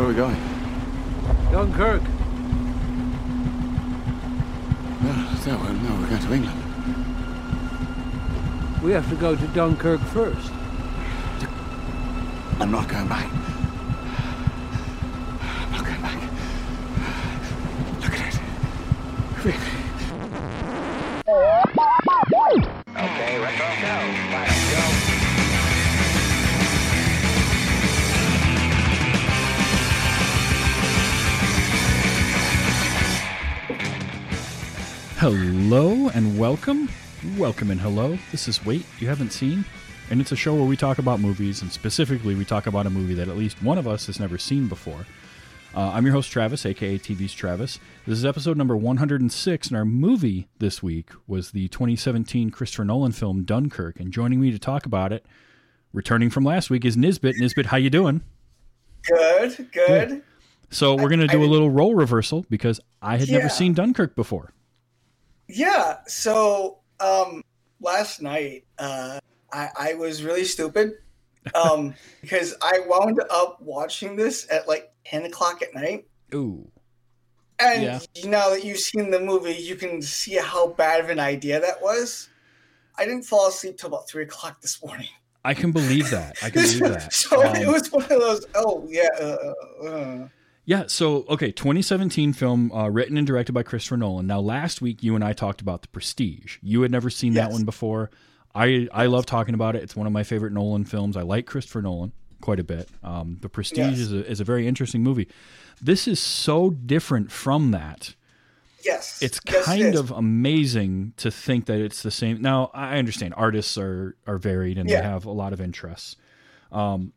Where are we going? Dunkirk. No, no, we're- no, we're going to England. We have to go to Dunkirk first. I'm not going back. I'm not going back. Look at it. Really? Hello and welcome. Welcome and hello. This is Wait You Haven't Seen, and it's a show where we talk about movies, and specifically, we talk about a movie that at least one of us has never seen before. Uh, I'm your host, Travis, aka TV's Travis. This is episode number 106, and our movie this week was the 2017 Christopher Nolan film Dunkirk. And joining me to talk about it, returning from last week, is Nisbet. Nisbet, how you doing? Good, good. So we're gonna do a I- little role reversal because I had never seen Dunkirk before. Yeah. So um last night uh I, I was really stupid. Um because I wound up watching this at like ten o'clock at night. Ooh. And Yeah. now that you've seen the movie, you can see how bad of an idea that was. I didn't fall asleep till about three o'clock this morning. I can believe that. I can believe that. so Um, it was one of those. Oh yeah. Uh, uh, Yeah, so okay, 2017 film uh, written and directed by Christopher Nolan. Now, last week you and I talked about The Prestige. You had never seen that one before. I I love talking about it. It's one of my favorite Nolan films. I like Christopher Nolan quite a bit. Um, the Prestige Yes. is a, is a very interesting movie. This is so different from that. yes. It's Yes, it kind of amazing to think that it's the same. Now, I understand artists are are varied and Yeah. they have a lot of interests. Um,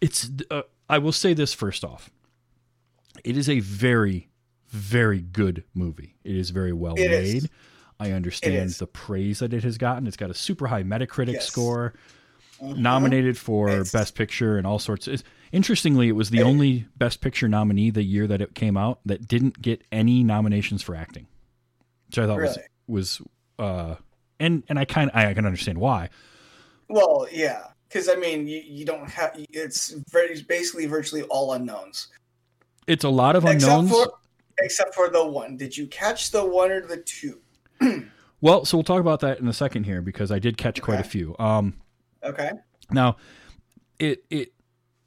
it's uh, I will say this first off. It is a very very good movie. It is very well It is. made. I understand the praise that it has gotten. It's got a super high Metacritic Yes. score, Mhm. nominated for It's- Best Picture and all sorts. It's, interestingly, it was the It- only Best Picture nominee the year that it came out that didn't get any nominations for acting, which I thought Really? was was uh, and and I kind of I can understand why. Well, yeah, because I mean, you, you don't have. It's very basically virtually all unknowns, It's a lot of except unknowns. for except for the one. Did you catch the one or the two? well, so we'll talk about that in a second here because I did catch quite a few. Um, Okay. Now, it it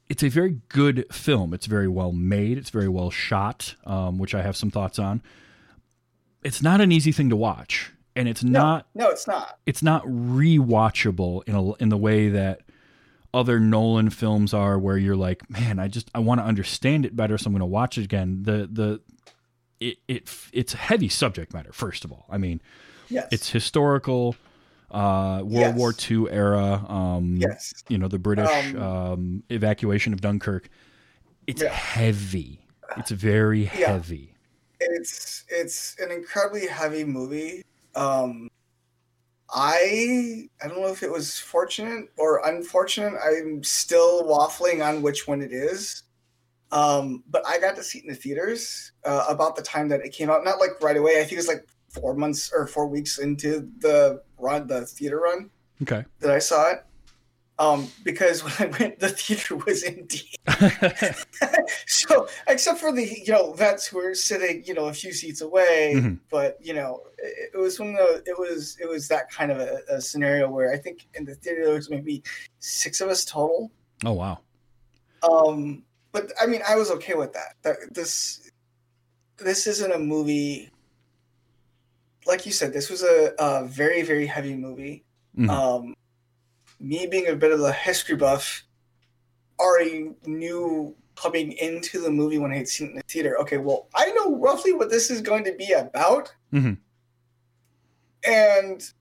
it's a very good film. It's very well made. It's very well shot, um, which I have some thoughts on. It's not an easy thing to watch, and it's not No, it's not. it's not rewatchable in a, in the way that other Nolan films are, where you're like, man, I just I want to understand it better, so I'm going to watch it again. The the it, it it's heavy subject matter. First of all, I mean, Yes. it's historical, uh, World Yes. War II era. Um, yes. you know the British Um, um, evacuation of Dunkirk. It's Yeah. heavy. It's very Yeah. heavy. It's it's an incredibly heavy movie. Um, I I don't know if it was fortunate or unfortunate. I'm still waffling on which one it is. Um, but I got to see it in the theaters uh, about the time that it came out. Not like right away. I think it was like four months or four weeks into the run, the theater run Okay. that I saw it. Um, because when I went, the theater was empty. so except for the you know vets who were sitting you know a few seats away Mhm. but you know it, it was one of the it was it was that kind of a, a scenario where i think in the theater there was maybe six of us total oh wow. um but i mean i was okay with that that this this isn't a movie like you said this was a, a very very heavy movie Mhm. um me being a bit of a history buff already knew coming into the movie when I had seen it in the theater. Okay, well, I know roughly what this is going to be about, Mhm. and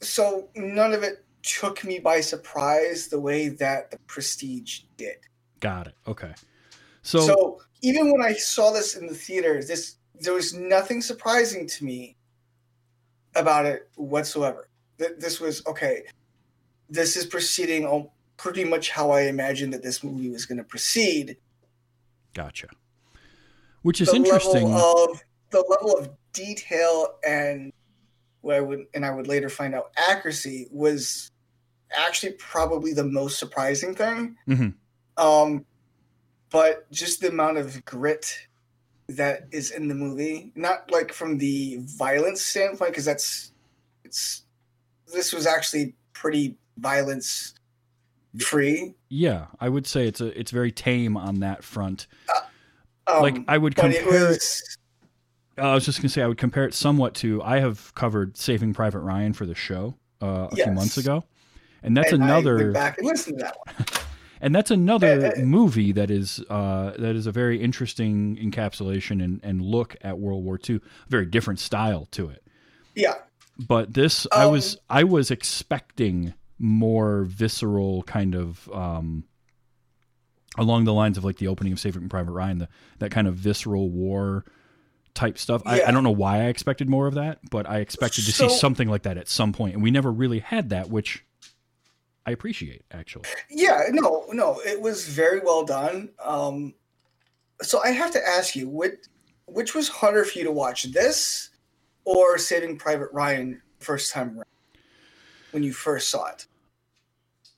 so none of it took me by surprise the way that the Prestige did. Got it. Okay. So, So, even when I saw this in the theater, this there was nothing surprising to me about it whatsoever. Th- This was okay. This is proceeding on pretty much how I imagined that this movie was going to proceed. gotcha. Which is the interesting. level of the level of detail and what I would and I would later find out accuracy was actually probably the most surprising thing. Mhm. Um, but just the amount of grit that is in the movie, not like from the violence standpoint, because that's it's this was actually pretty violence free. Yeah, I would say it's a it's very tame on that front. Um, Like, I would compare it- was Uh, I was just gonna say I would compare it somewhat to I have covered Saving Private Ryan for the show uh, a few months ago, and that's and another back and listened to that one. and that's another Eh, eh. movie that is uh, that is a very interesting encapsulation and, and look at World War II. Very different style to it, Yeah, but this I was Um, I was expecting more visceral kind of um, along the lines of like the opening of Saving Private Ryan, the, that kind of visceral war type stuff. I, I don't know why I expected more of that, but I expected to see something like that at some point, and we never really had that, which I appreciate actually. yeah, no, no, it was very well done. Um, so I have to ask you, which which was harder for you to watch, this or Saving Private Ryan first time around when you first saw it?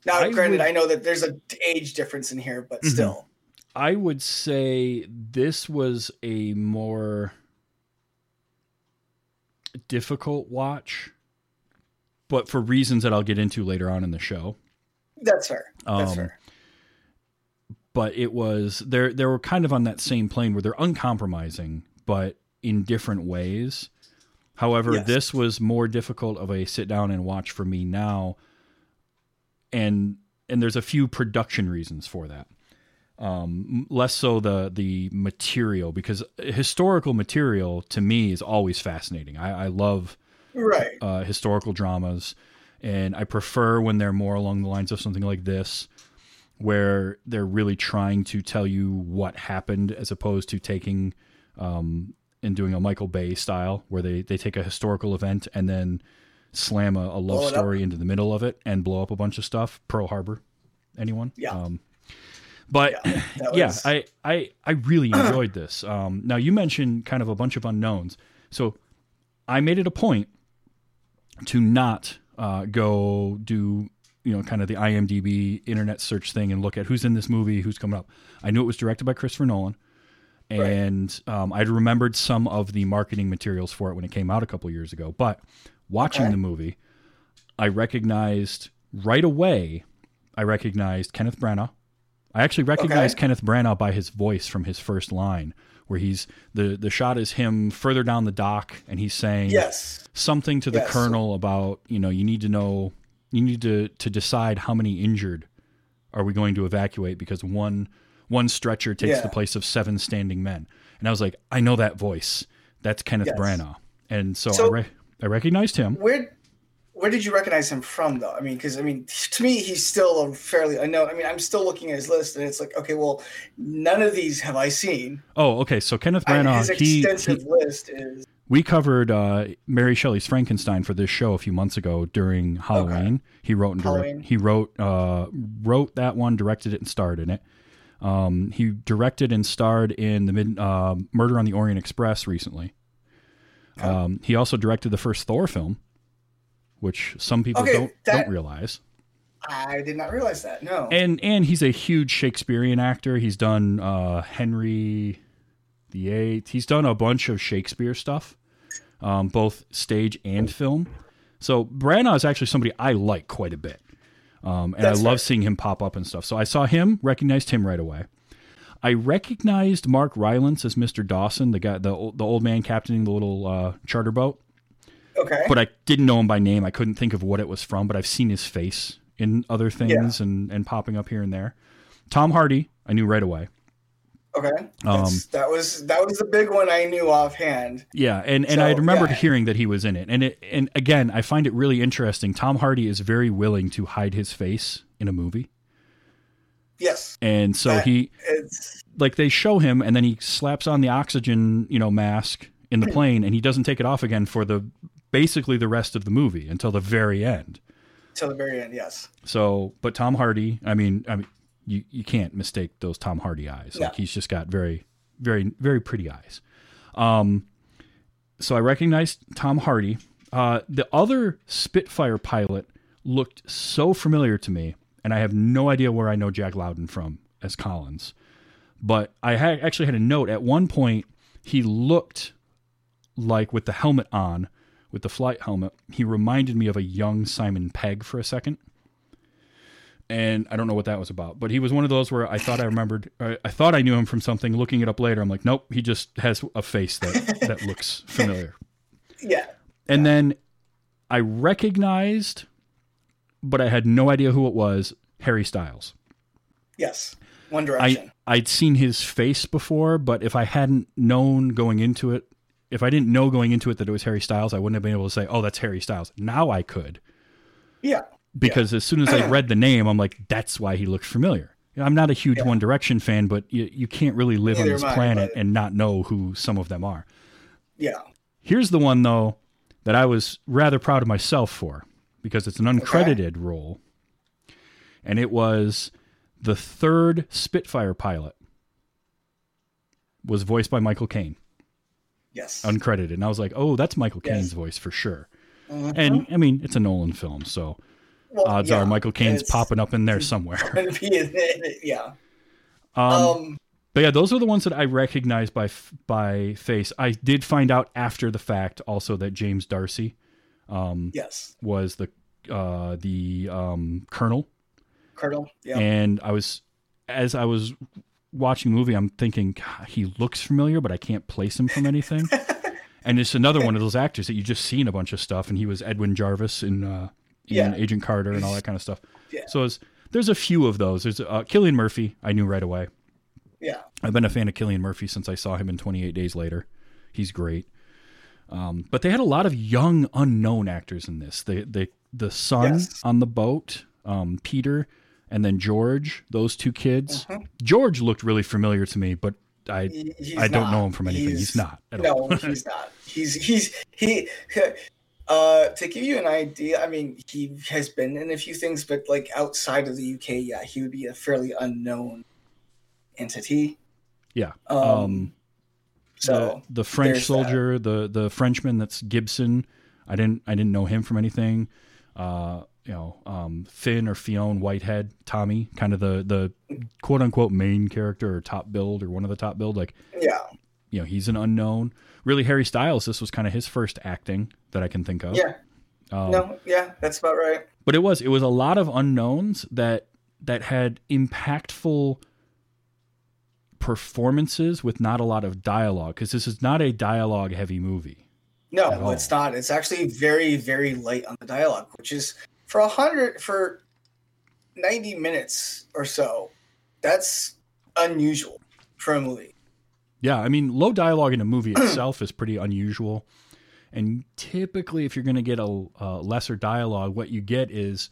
Now, I granted, would- I know that there's a age difference in here, but Mhm. still, I would say this was a more difficult watch, but for reasons that I'll get into later on in the show. that's fair. That's Um, fair. But it was they're they were kind of on that same plane where they're uncompromising, but in different ways. However, Yes. this was more difficult of a sit down and watch for me now, and and there's a few production reasons for that. Um, less so the the material because historical material to me is always fascinating. I, I love Right. uh, historical dramas, and I prefer when they're more along the lines of something like this, where they're really trying to tell you what happened as opposed to taking um, and doing a Michael Bay style, where they they take a historical event and then slam a, a love it up. story into the middle of it and blow up a bunch of stuff. Pearl Harbor, anyone? Yeah. Um, but Yeah, that yeah, I, I I really enjoyed this. Um, now you mentioned kind of a bunch of unknowns, so I made it a point to not uh, go do you know kind of the IMDb internet search thing and look at who's in this movie, who's coming up. I knew it was directed by Christopher Nolan, and um, I'd remembered some of the marketing materials for it when it came out a couple years ago. But watching Okay. the movie, I recognized right away. I recognized Kenneth Branagh. I actually recognized Okay. Kenneth Branagh by his voice from his first line, where he's the the shot is him further down the dock, and he's saying Yes. something to the Yes. colonel about you know you need to know you need to to decide how many injured are we going to evacuate because one one stretcher takes Yeah. the place of seven standing men and i was like i know that voice that's kenneth Yes. branagh and so, I, re- I recognized him Where where did you recognize him from though? I mean, because I mean, to me, he's still a fairly unknown. I mean, I'm still looking at his list, and it's like, okay, well, none of these have I seen. oh okay so kenneth branagh his he, extensive he- list is we covered uh, mary shelley's frankenstein for this show a few months ago during halloween he wrote and direct, he wrote uh, wrote that one directed it and starred in it Um, he directed and starred in the mid, uh, Murder on the Orient Express recently. Um, he also directed the first Thor film, which some people Okay, don't that- don't realize. I did not realize that. No. And and he's a huge Shakespearean actor. He's done uh, Henry the Eighth. He's done a bunch of Shakespeare stuff, um, both stage and film. So Branagh is actually somebody I like quite a bit, um, and That's I love seeing him pop up and stuff. So I saw him, recognized him right away. I recognized Mark Rylance as Mr. Dawson, the guy, the old- the old man captaining the little uh, charter boat okay. but I didn't know him by name. I couldn't think of what it was from, but I've seen his face in other things and, and popping up here and there. Tom Hardy, I knew right away. Okay. um, that was that was the big one I knew offhand. Yeah, and, and So, I remembered yeah. hearing that he was in it. And it and again, I find it really interesting. Tom Hardy is very willing to hide his face in a movie. Yes. And so That- he It's like they show him and then he slaps on the oxygen, you know, mask in the plane and he doesn't take it off again for the basically the rest of the movie until the very end. till the very end. Yes. So, but Tom Hardy, I mean, I mean, you, you can't mistake those Tom Hardy eyes. Like he's just got very, very, very pretty eyes. Um, so I recognized Tom Hardy. Uh, the other Spitfire pilot looked so familiar to me, and I have no idea where I know Jack Lowden from as Collins. But I had actually had a note at one point. He looked like with the helmet on, with the flight helmet. He reminded me of a young Simon Pegg for a second and I don't know what that was about. But he was one of those where I thought I remembered, I, thought I knew him from something. Looking it up later, I'm like, nope, he just has a face that that looks familiar. Yeah. And then I recognized, but I had no idea who it was. Harry Styles. Yes. One Direction. I I'd seen his face before, but if I hadn't known going into it, if I didn't know going into it that it was Harry Styles, I wouldn't have been able to say, "Oh, that's Harry Styles." Now I could yeah. Because as soon as I read the name, I'm like, "That's why he looks familiar." I'm not a huge Yeah. One Direction fan, but you, you can't really live on this I, planet and not know who some of them are. Yeah. Here's the one though that I was rather proud of myself for because it's an uncredited role, and it was the third Spitfire pilot was voiced by Michael Caine, Yes. uncredited, and I was like, oh, that's Michael Yes. Caine's voice for sure. Mhm. And I mean, it's a Nolan film, so Well, odds yeah, are Michael Caine's popping up in there somewhere. gonna be in it, yeah. Um, Um, But yeah, those are the ones that I recognized by by face. I did find out after the fact also that James D'Arcy um, yes. was the uh, the um, colonel, Colonel. Yeah. and I was as I was watching the movie, I'm thinking he looks familiar, but I can't place him from anything. and it's another one of those actors that you just seen a bunch of stuff, and he was Edwin Jarvis in uh, Yeah. Agent Carter and all that kind of stuff. Yeah. So it's, there's a few of those. There's uh, Cillian Murphy. I knew right away. yeah. I've been a fan of Cillian Murphy since I saw him in 28 Days Later. He's great. Um, but they had a lot of young unknown actors in this. They, they, the son Yes. on the boat, um, Peter, and then George. Those two kids. Mhm. George looked really familiar to me, but I he's I don't not. know him from anything. He's, not at no, all. he's not. He's he's he. Uh, to give you an idea, I mean, he has been in a few things, but like outside of the UK, yeah, he would be a fairly unknown entity. Yeah. Um, Um, so the, the French there's that. soldier, the the Frenchman that's Gibson. I didn't I didn't know him from anything. Uh, you know, um, Finn or Fionn Whitehead, Tommy, kind of the the quote unquote main character or top build or one of the top build. Like yeah, you know, he's an unknown. Really, Harry Styles. This was kind of his first acting that I can think of. yeah, Um, no, yeah, that's about right. but it was it was a lot of unknowns that that had impactful performances with not a lot of dialogue because this is not a dialogue heavy movie. No, it's not. It's actually very, very light on the dialogue, which is for a hundred for ninety minutes or so. That's unusual for a movie. Yeah, I mean, low dialogue in a movie itself is pretty unusual. And typically, if you're going to get a, a lesser dialogue, what you get is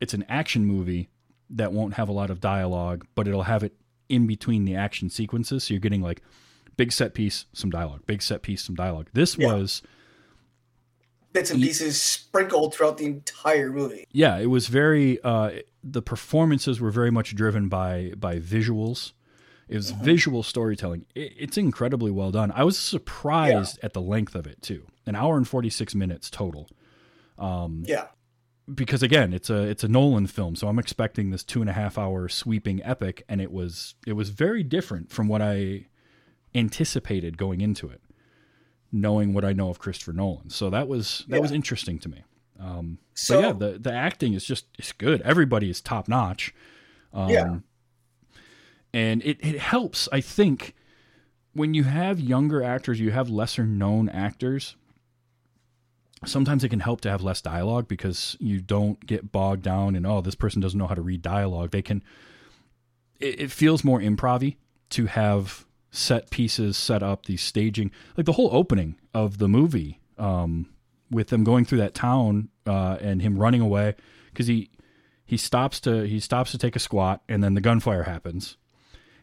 it's an action movie that won't have a lot of dialogue, but it'll have it in between the action sequences. So you're getting like big set piece, some dialogue, big set piece, some dialogue. This Yeah. was, Bits and pieces sprinkled throughout the entire movie. yeah, it was very. Uh, the performances were very much driven by by visuals. It was visual storytelling. It, it's incredibly well done. I was surprised at the length of it too. An hour and forty six minutes total. Um, Yeah, Because again, it's a it's a Nolan film, so I'm expecting this two and a half hour sweeping epic, and it was it was very different from what I anticipated going into it, knowing what I know of Christopher Nolan. So that was that Yeah. was interesting to me. Um, So- but yeah, the the acting is just it's good. Everybody is top notch. Um, Yeah. And it it helps. I think when you have younger actors, you have lesser known actors. Sometimes it can help to have less dialogue because you don't get bogged down in oh this person doesn't know how to read dialogue. They can. It, it feels more improv to have set pieces set up, these staging, like the whole opening of the movie, um, with them going through that town uh, and him running away because he he stops to he stops to take a squat and then the gunfire happens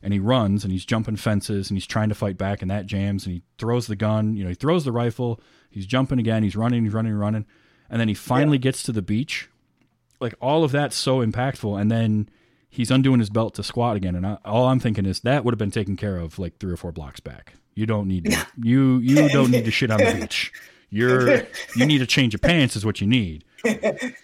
and he runs and he's jumping fences and he's trying to fight back and that jams and he throws the gun you know he throws the rifle he's jumping again he's running he's running running and then he finally gets to the beach. Like all of that's so impactful and then he's undoing his belt to squat again and I, all i'm thinking is that would have been taken care of like three or four blocks back. You don't need to you you don't need to shit on the beach. You're you need a change of pants is what you need.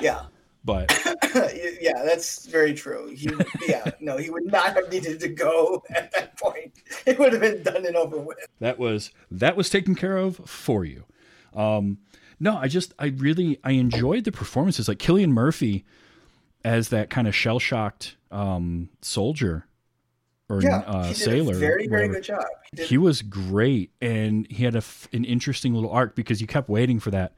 Yeah, But yeah, that's very true. He, yeah, no, he would not have needed to go at that point. It would have been done and over with. that was that was taken care of for you. Um, no, I just I really I enjoyed the performances. Like Cillian Murphy as that kind of shell shocked um, soldier or Yeah, uh, he did sailor. a very, very good job. He He was great, and he had a an interesting little arc because you kept waiting for that.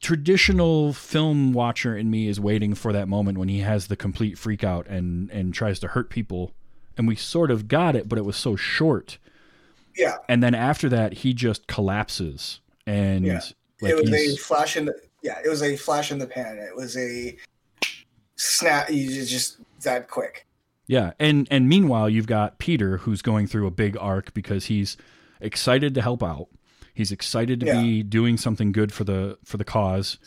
Traditional film watcher in me is waiting for that moment when he has the complete freak out and and tries to hurt people, and we sort of got it, but it was so short. yeah, And then after that, he just collapses, and Yeah. like it was a flash in the yeah, it was a flash in the pan. It was a snap. You just- just that quick. Yeah, and and meanwhile, you've got Peter who's going through a big arc because he's excited to help out. He's excited to be doing something good for the for the cause.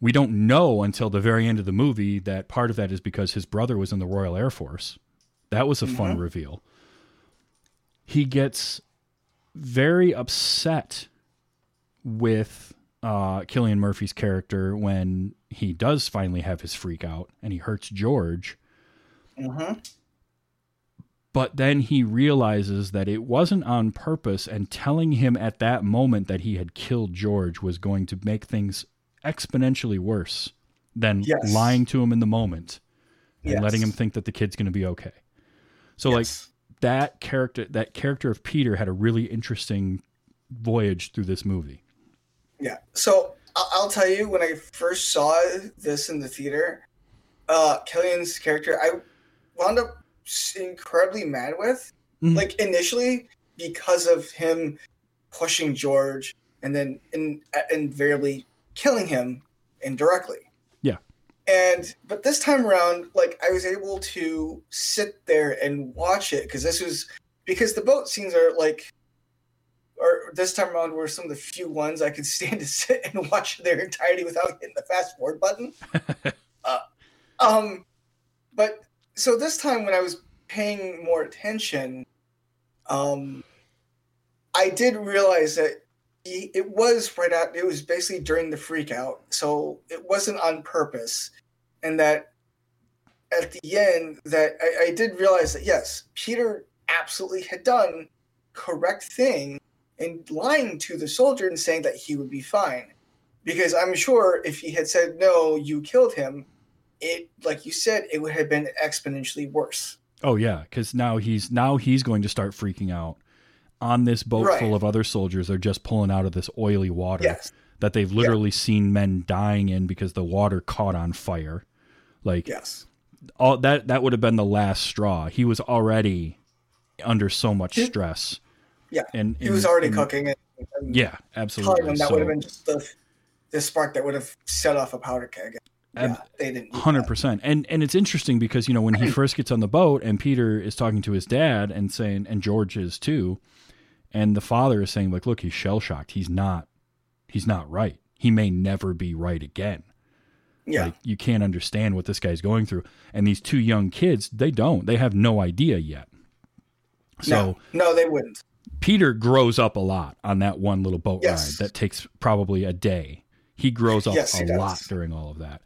We don't know until the very end of the movie that part of that is because his brother was in the Royal Air Force. That was a fun reveal. He gets very upset with uh, Cillian Murphy's character when he does finally have his freak out and he hurts George hmm but then he realizes that it wasn't on purpose and telling him at that moment that he had killed George was going to make things exponentially worse than Yes. lying to him in the moment and Yes. letting him think that the kid's going to be okay. So Yes. like that character that character of Peter had a really interesting voyage through this movie. Yeah. So I'll tell you, when I first saw this in the theater, uh, Cillian's character, I wound up incredibly mad with. Mhm. Like initially, because of him pushing George, and then in, invariably killing him indirectly. Yeah. And but this time around, like I was able to sit there and watch it because this was because the boat scenes are like or this time around were some of the few ones I could stand to sit and watch their entirety without hitting the fast forward button. uh, um, but so this time when I was paying more attention, um, I did realize that he, it was right out. It was basically during the freak out, so it wasn't on purpose, and that at the end that I, I did realize that yes, Peter absolutely had done correct thing in lying to the soldier and saying that he would be fine. Because I'm sure if he had said, no, you killed him, it, like you said, it would have been exponentially worse. Oh yeah, because now he's now he's going to start freaking out on this boat Right. full of other soldiers. They're just pulling out of this oily water Yes. that they've literally seen men dying in because the water caught on fire. Like Yes. all that that would have been the last straw. He was already under so much stress. Yeah. and He was already and- cooking it. and Yeah, absolutely. that So- would have been just the, the spark that would have set off a powder keg. Yeah, they didn't. do Hundred percent, and and it's interesting because you know when he first gets on the boat and Peter is talking to his dad and saying, and George is too, and the father is saying like, look, he's shell shocked. He's not, he's not right. He may never be right again. Yeah. Like you can't understand what this guy's going through. And these two young kids, they don't. They have no idea yet. So no, no, they wouldn't. Peter grows up a lot on that one little boat Yes. ride that takes probably a day. He grows up Yes, a does. lot during all of that.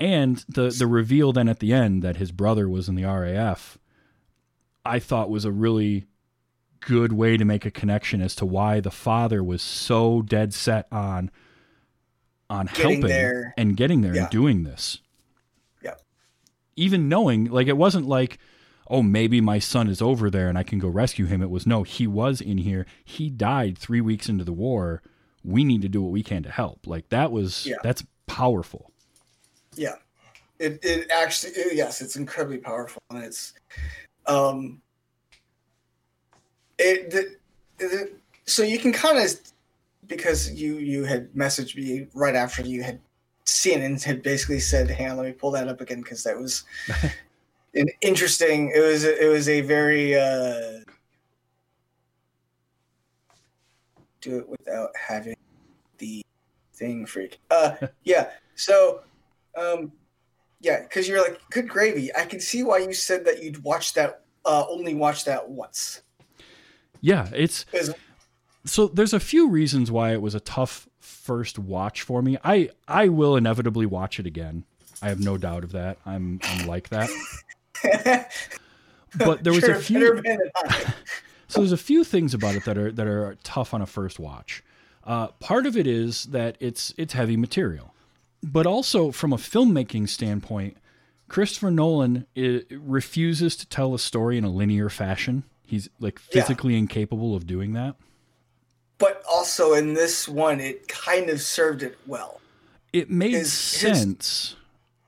And the the reveal then at the end that his brother was in the RAF, I thought was a really good way to make a connection as to why the father was so dead set on on Getting helping there. and getting there Yeah. and doing this. Yeah. Even knowing like it wasn't like oh maybe my son is over there and I can go rescue him. It was no, he was in here. He died 3 weeks into the war. We need to do what we can to help. Like that was Yeah. that's powerful. Yeah, it it actually it- yes, it's incredibly powerful, and it's um it the, the so you can kind of because you you had messaged me right after you had seen and had basically said, "Hang on, let me pull that up again," because that was an interesting. It was it was a very uh, do it without having the thing freak. Uh, yeah. So, um, yeah, because you're like, good gravy. I can see why you said that you'd watch that. Uh, only watch that once. Yeah, it's so there's a few reasons why it was a tough first watch for me. I I will inevitably watch it again. I have no doubt of that. I'm I'm like that. But there was Sure, a few better man than I. so there's a few things about it that are that are tough on a first watch. Uh, part of it is that it's it's heavy material, but also from a filmmaking standpoint, Christopher Nolan i refuses to tell a story in a linear fashion. He's like Yeah. physically incapable of doing that. But also in this one, it kind of served it well. It made His- his- sense,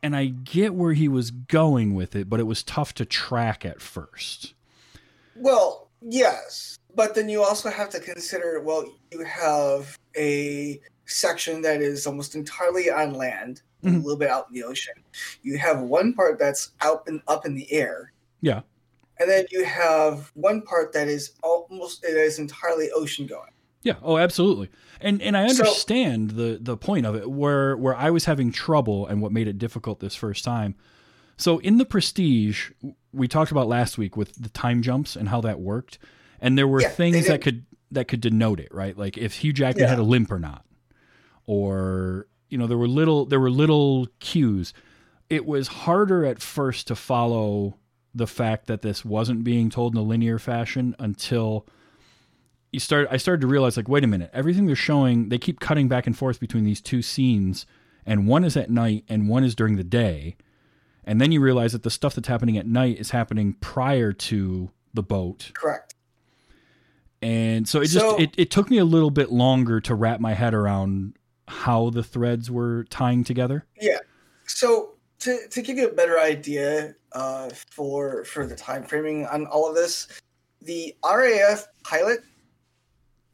and I get where he was going with it, but it was tough to track at first. Well, yes, but then you also have to consider. Well, you have a section that is almost entirely on land, a Mhm. little bit out in the ocean. You have one part that's out and up in the air, Yeah, and then you have one part that is almost it is entirely ocean going. Yeah. Oh, absolutely. And and I So- understand the the point of it. Where where I was having trouble and what made it difficult this first time. So in the Prestige, we talked about last week with the time jumps and how that worked, and there were Yeah, things that could that could denote it, right? Like if Hugh Jackman had a limp or not, or you know there were little there were little cues. It was harder at first to follow the fact that this wasn't being told in a linear fashion until you start I started to realize like wait a minute everything they're showing they keep cutting back and forth between these two scenes and one is at night and one is during the day and then you realize that the stuff that's happening at night is happening prior to the boat Correct. and so it just So- it, it took me a little bit longer to wrap my head around how the threads were tying together Yeah. So to, to give you a better idea uh, for for the time framing on all of this, the RAF pilot,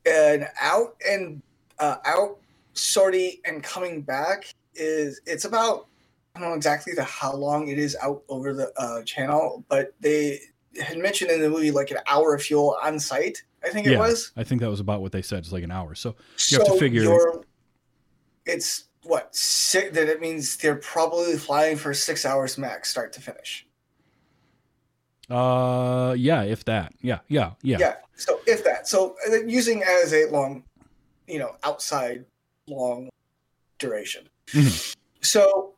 and out and uh, out sortie and coming back is it's about I don't know exactly the how long it is out over the uh, channel, but they had mentioned in the movie like an hour of fuel on site. I think it was. i think that was about what they said it's like an hour so You so have to figure- it's what six, that it means they're probably flying for six hours max, start to finish. uh yeah if that yeah yeah yeah, Yeah. So if that, so uh, using as a long, you know, outside long duration. Mhm. So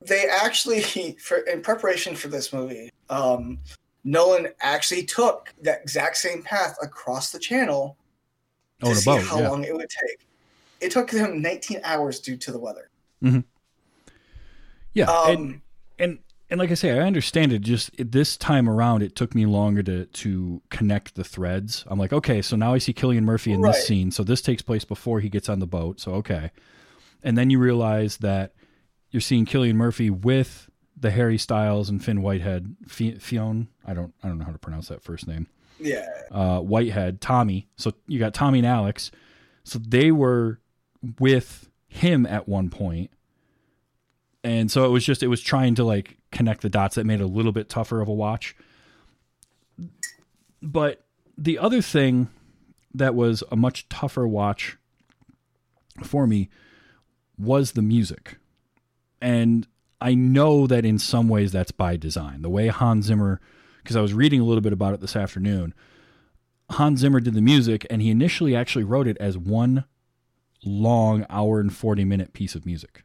they actually, for in preparation for this movie, um, Nolan actually took that exact same path across the channel to oh see boat how yeah. long it would take. It took them 19 hours due to the weather. yeah and, Um, and and like I say, I understand it. Just it, this time around, it took me longer to to connect the threads. I'm like, okay, so now I see Cillian Murphy in Right. this scene. So this takes place before he gets on the boat. So okay, and then you realize that you're seeing Cillian Murphy with the Harry Styles and Finn Whitehead, Fi- Fionn. I don't I don't know how to pronounce that first name. yeah. Uh, Whitehead, Tommy. So you got Tommy and Alex. So they were with him at one point. And so it was just it was trying to like connect the dots that made it a little bit tougher of a watch. But the other thing that was a much tougher watch for me was the music. And i know that in some ways that's by design. The way hans zimmer because i was reading a little bit about it this afternoon hans zimmer did the music and he initially actually wrote it as one long hour and 40 minute piece of music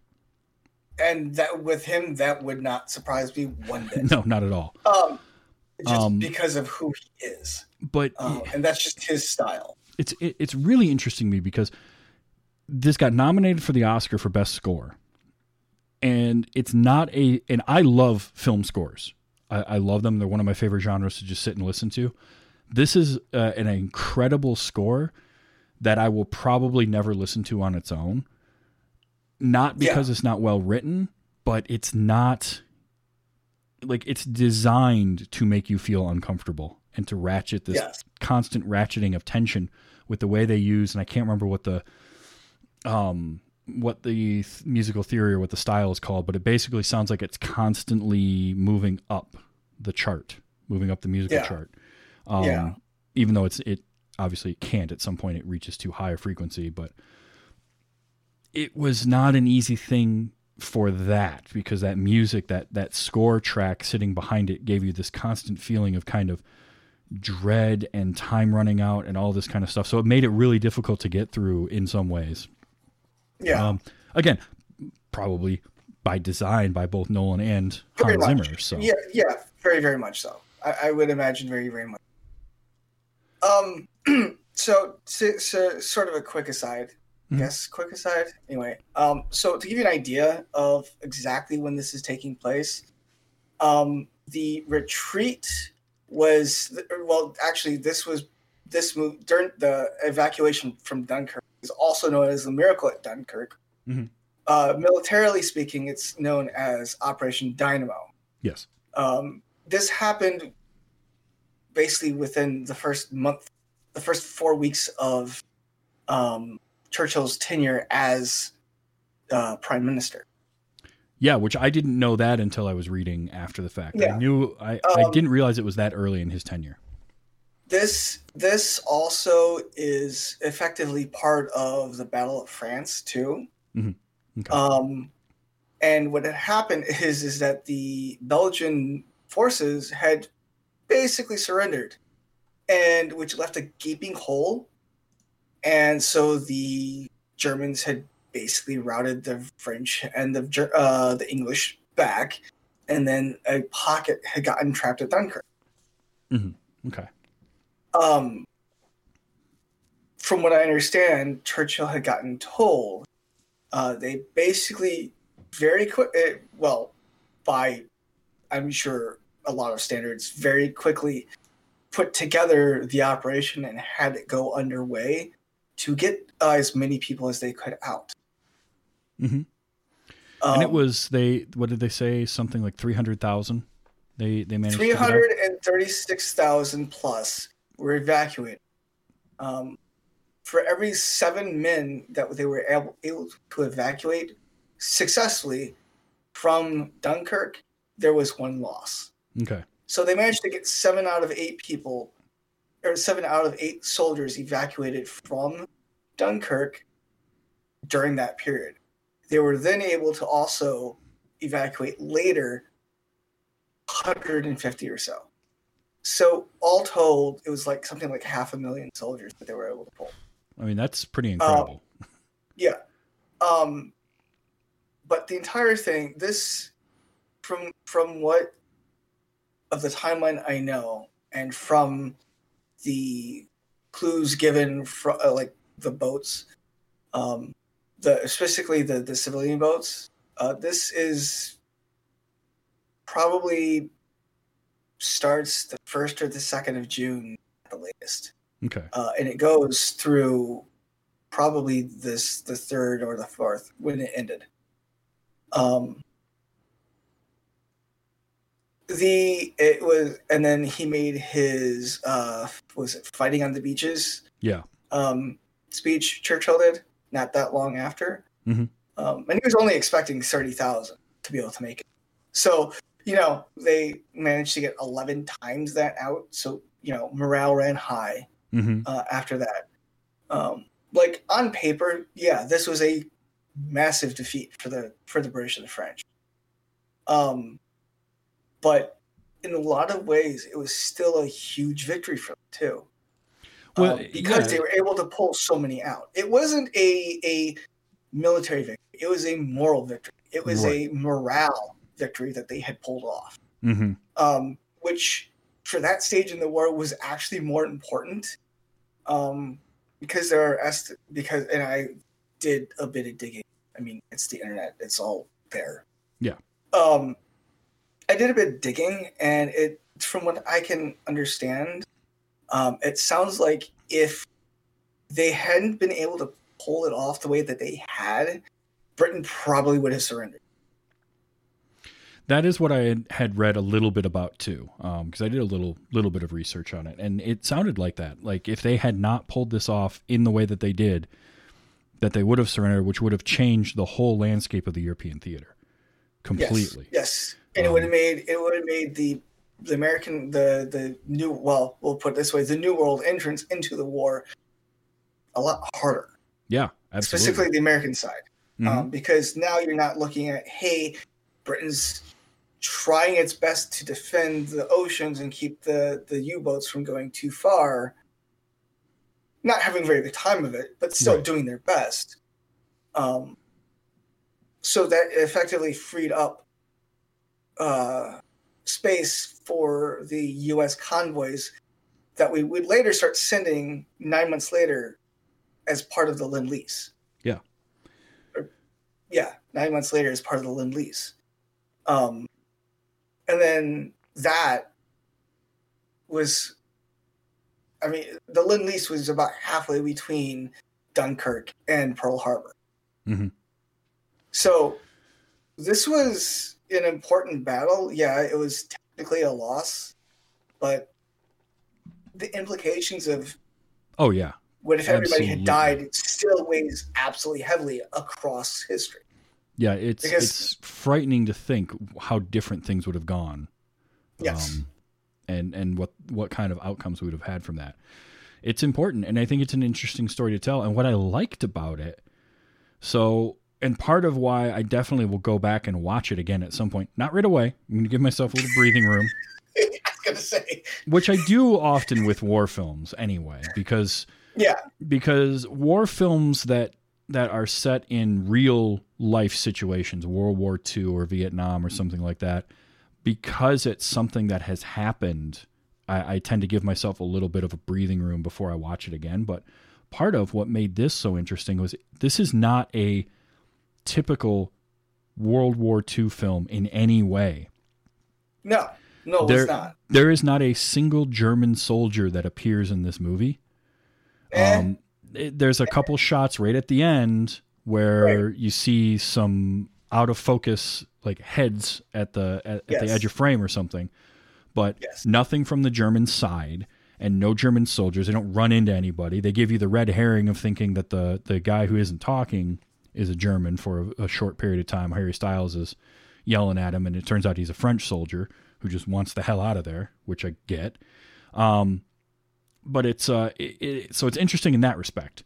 And that with him, that would not surprise me one bit. no not at all Um, just Um, because of who he is, but um, and that's just his style. it's it, it's really interesting to me because this got nominated for the Oscar for best score, and it's not a and I love film scores. I, I love them. They're one of my favorite genres to just sit and listen to. This is uh, an incredible score that I will probably never listen to on its own. Not because it's not well written, but it's not like it's designed to make you feel uncomfortable and to ratchet this Yes. constant ratcheting of tension with the way they use and I can't remember what the um what the th- musical theory or what the style is called but it basically sounds like it's constantly moving up the chart moving up the musical Yeah. chart um Yeah. even though it's it obviously it can't at some point it reaches too high a frequency but it was not an easy thing for that because that music that that score track sitting behind it gave you this constant feeling of kind of dread and time running out and all this kind of stuff so it made it really difficult to get through in some ways Yeah. Um, again, probably by design by both Nolan and Hans. Zimmer. So Yeah, yeah, very, very much so. I, I would imagine very, very much. Um, so, so, so sort of a quick aside. Mhm. Yes, quick aside. Anyway, um, so to give you an idea of exactly when this is taking place, um, the retreat was well, actually, this was this move during the evacuation from Dunkirk is also known as the Miracle at Dunkirk. Mhm. Uh, militarily speaking, it's known as Operation Dynamo. yes, Um, this happened basically within the first month, the first four weeks of um, Churchill's tenure as uh, prime minister. yeah, which I didn't know that until I was reading after the fact. I knew I, I Um, didn't realize it was that early in his tenure. This this also is effectively part of the Battle of France too. Mhm. Okay. Um, and what had happened is is that the Belgian forces had basically surrendered, and which left a gaping hole. And so the Germans had basically routed the French and the uh, the English back, and then a pocket had gotten trapped at Dunkirk. Okay. Um, from what I understand, Churchill had gotten told uh, they basically very quick, eh, well, by I'm sure a lot of standards, very quickly put together the operation and had it go underway to get uh, as many people as they could out. Mhm. and it Um, was they. What did they say? Something like three hundred thousand. They they managed. to Three hundred and thirty-six thousand plus were evacuated. Um, for every seven men that they were able, able to evacuate successfully from Dunkirk, there was one loss. Okay. So they managed to get seven out of eight people, or seven out of eight soldiers evacuated from Dunkirk during that period. They were then able to also evacuate later 150 or so. So all told, it was like something like half a million soldiers that they were able to pull. I mean, that's pretty incredible. Yeah. Um but the entire thing, this from from what of the timeline I know and from the clues given from uh, like the boats um the specifically the the civilian boats uh this is probably starts the first or the second of June at the latest okay. uh, and it goes through probably this the third or the fourth when it ended. Um, the it was, and then he made his uh, was it fighting on the beaches Yeah. um, speech Churchill did not that long after, Mhm. um, and he was only expecting thirty thousand to be able to make it. So you know they managed to get eleven times that out. So you know morale ran high hmm uh, after that. Um, like on paper, yeah, this was a massive defeat for the for the British and the French. Um, but in a lot of ways, it was still a huge victory for them too. Well, Um, because yeah. they were able to pull so many out. It wasn't a a military victory. It was a moral victory. It was a morale victory that they had pulled off hmm um, which for that stage in the war was actually more important um, because there are est- because and I did a bit of digging. I mean, it's the internet; it's all there. Yeah. Um, I did a bit of digging, and it, from what I can understand, um, it sounds like if they hadn't been able to pull it off the way that they had, Britain probably would have surrendered. That is what I had- read a little bit about too, because I did a little little bit of research on it, and it sounded like that. Like if they had not pulled this off in the way that they did, that they would have surrendered, which would have changed the whole landscape of the European theater completely. Yes, yes. and it Um, would have made it would have made the the American the the new well we'll put it this way the new world entrance into the war a lot harder, Yeah, absolutely. specifically the American side, Mhm. um, because now you're not looking at hey, Britain's trying its best to defend the oceans and keep the the U boats from going too far. Not having a very good time of it, but still Right. doing their best. Um, so that effectively freed up uh, space for the U.S. convoys that we would later start sending nine months later as part of the Lend Lease. Yeah. Or- yeah, nine months later as part of the Lend Lease. Um, and then that was, I mean, the Lend Lease was about halfway between Dunkirk and Pearl Harbor. Mhm. So this was an important battle. Yeah, it was technically a loss, but the implications of Oh yeah, what if everybody Absolutely. had died still weighs absolutely heavily across history. yeah. It's Because- it's frightening to think how different things would have gone. Yes. um, and and what what kind of outcomes we would have had from that. It's important, and I think it's an interesting story to tell. And what I liked about it, so and part of why I definitely will go back and watch it again at some point. Not right away. I'm going to give myself a little breathing room, I was gonna say, which I do often with war films anyway, because yeah, because war films that that are set in real life situations, World War II or Vietnam or something like that, because it's something that has happened, I, I tend to give myself a little bit of a breathing room before I watch it again. But part of what made this so interesting was this is not a typical World War II film in any way. no, no, There- it's not. There is not a single German soldier that appears in this movie. Eh, Um, it- there's a couple shots right at the end where you see some out of focus like heads at the at, at the edge of frame or something, but Yes. nothing from the German side and no German soldiers. They don't run into anybody. They give you the red herring of thinking that the the guy who isn't talking is a German for a, a short period of time. Harry Styles is yelling at him, and it turns out he's a French soldier who just wants the hell out of there, which I get. Um, but it's uh, it, it, so it's interesting in that respect,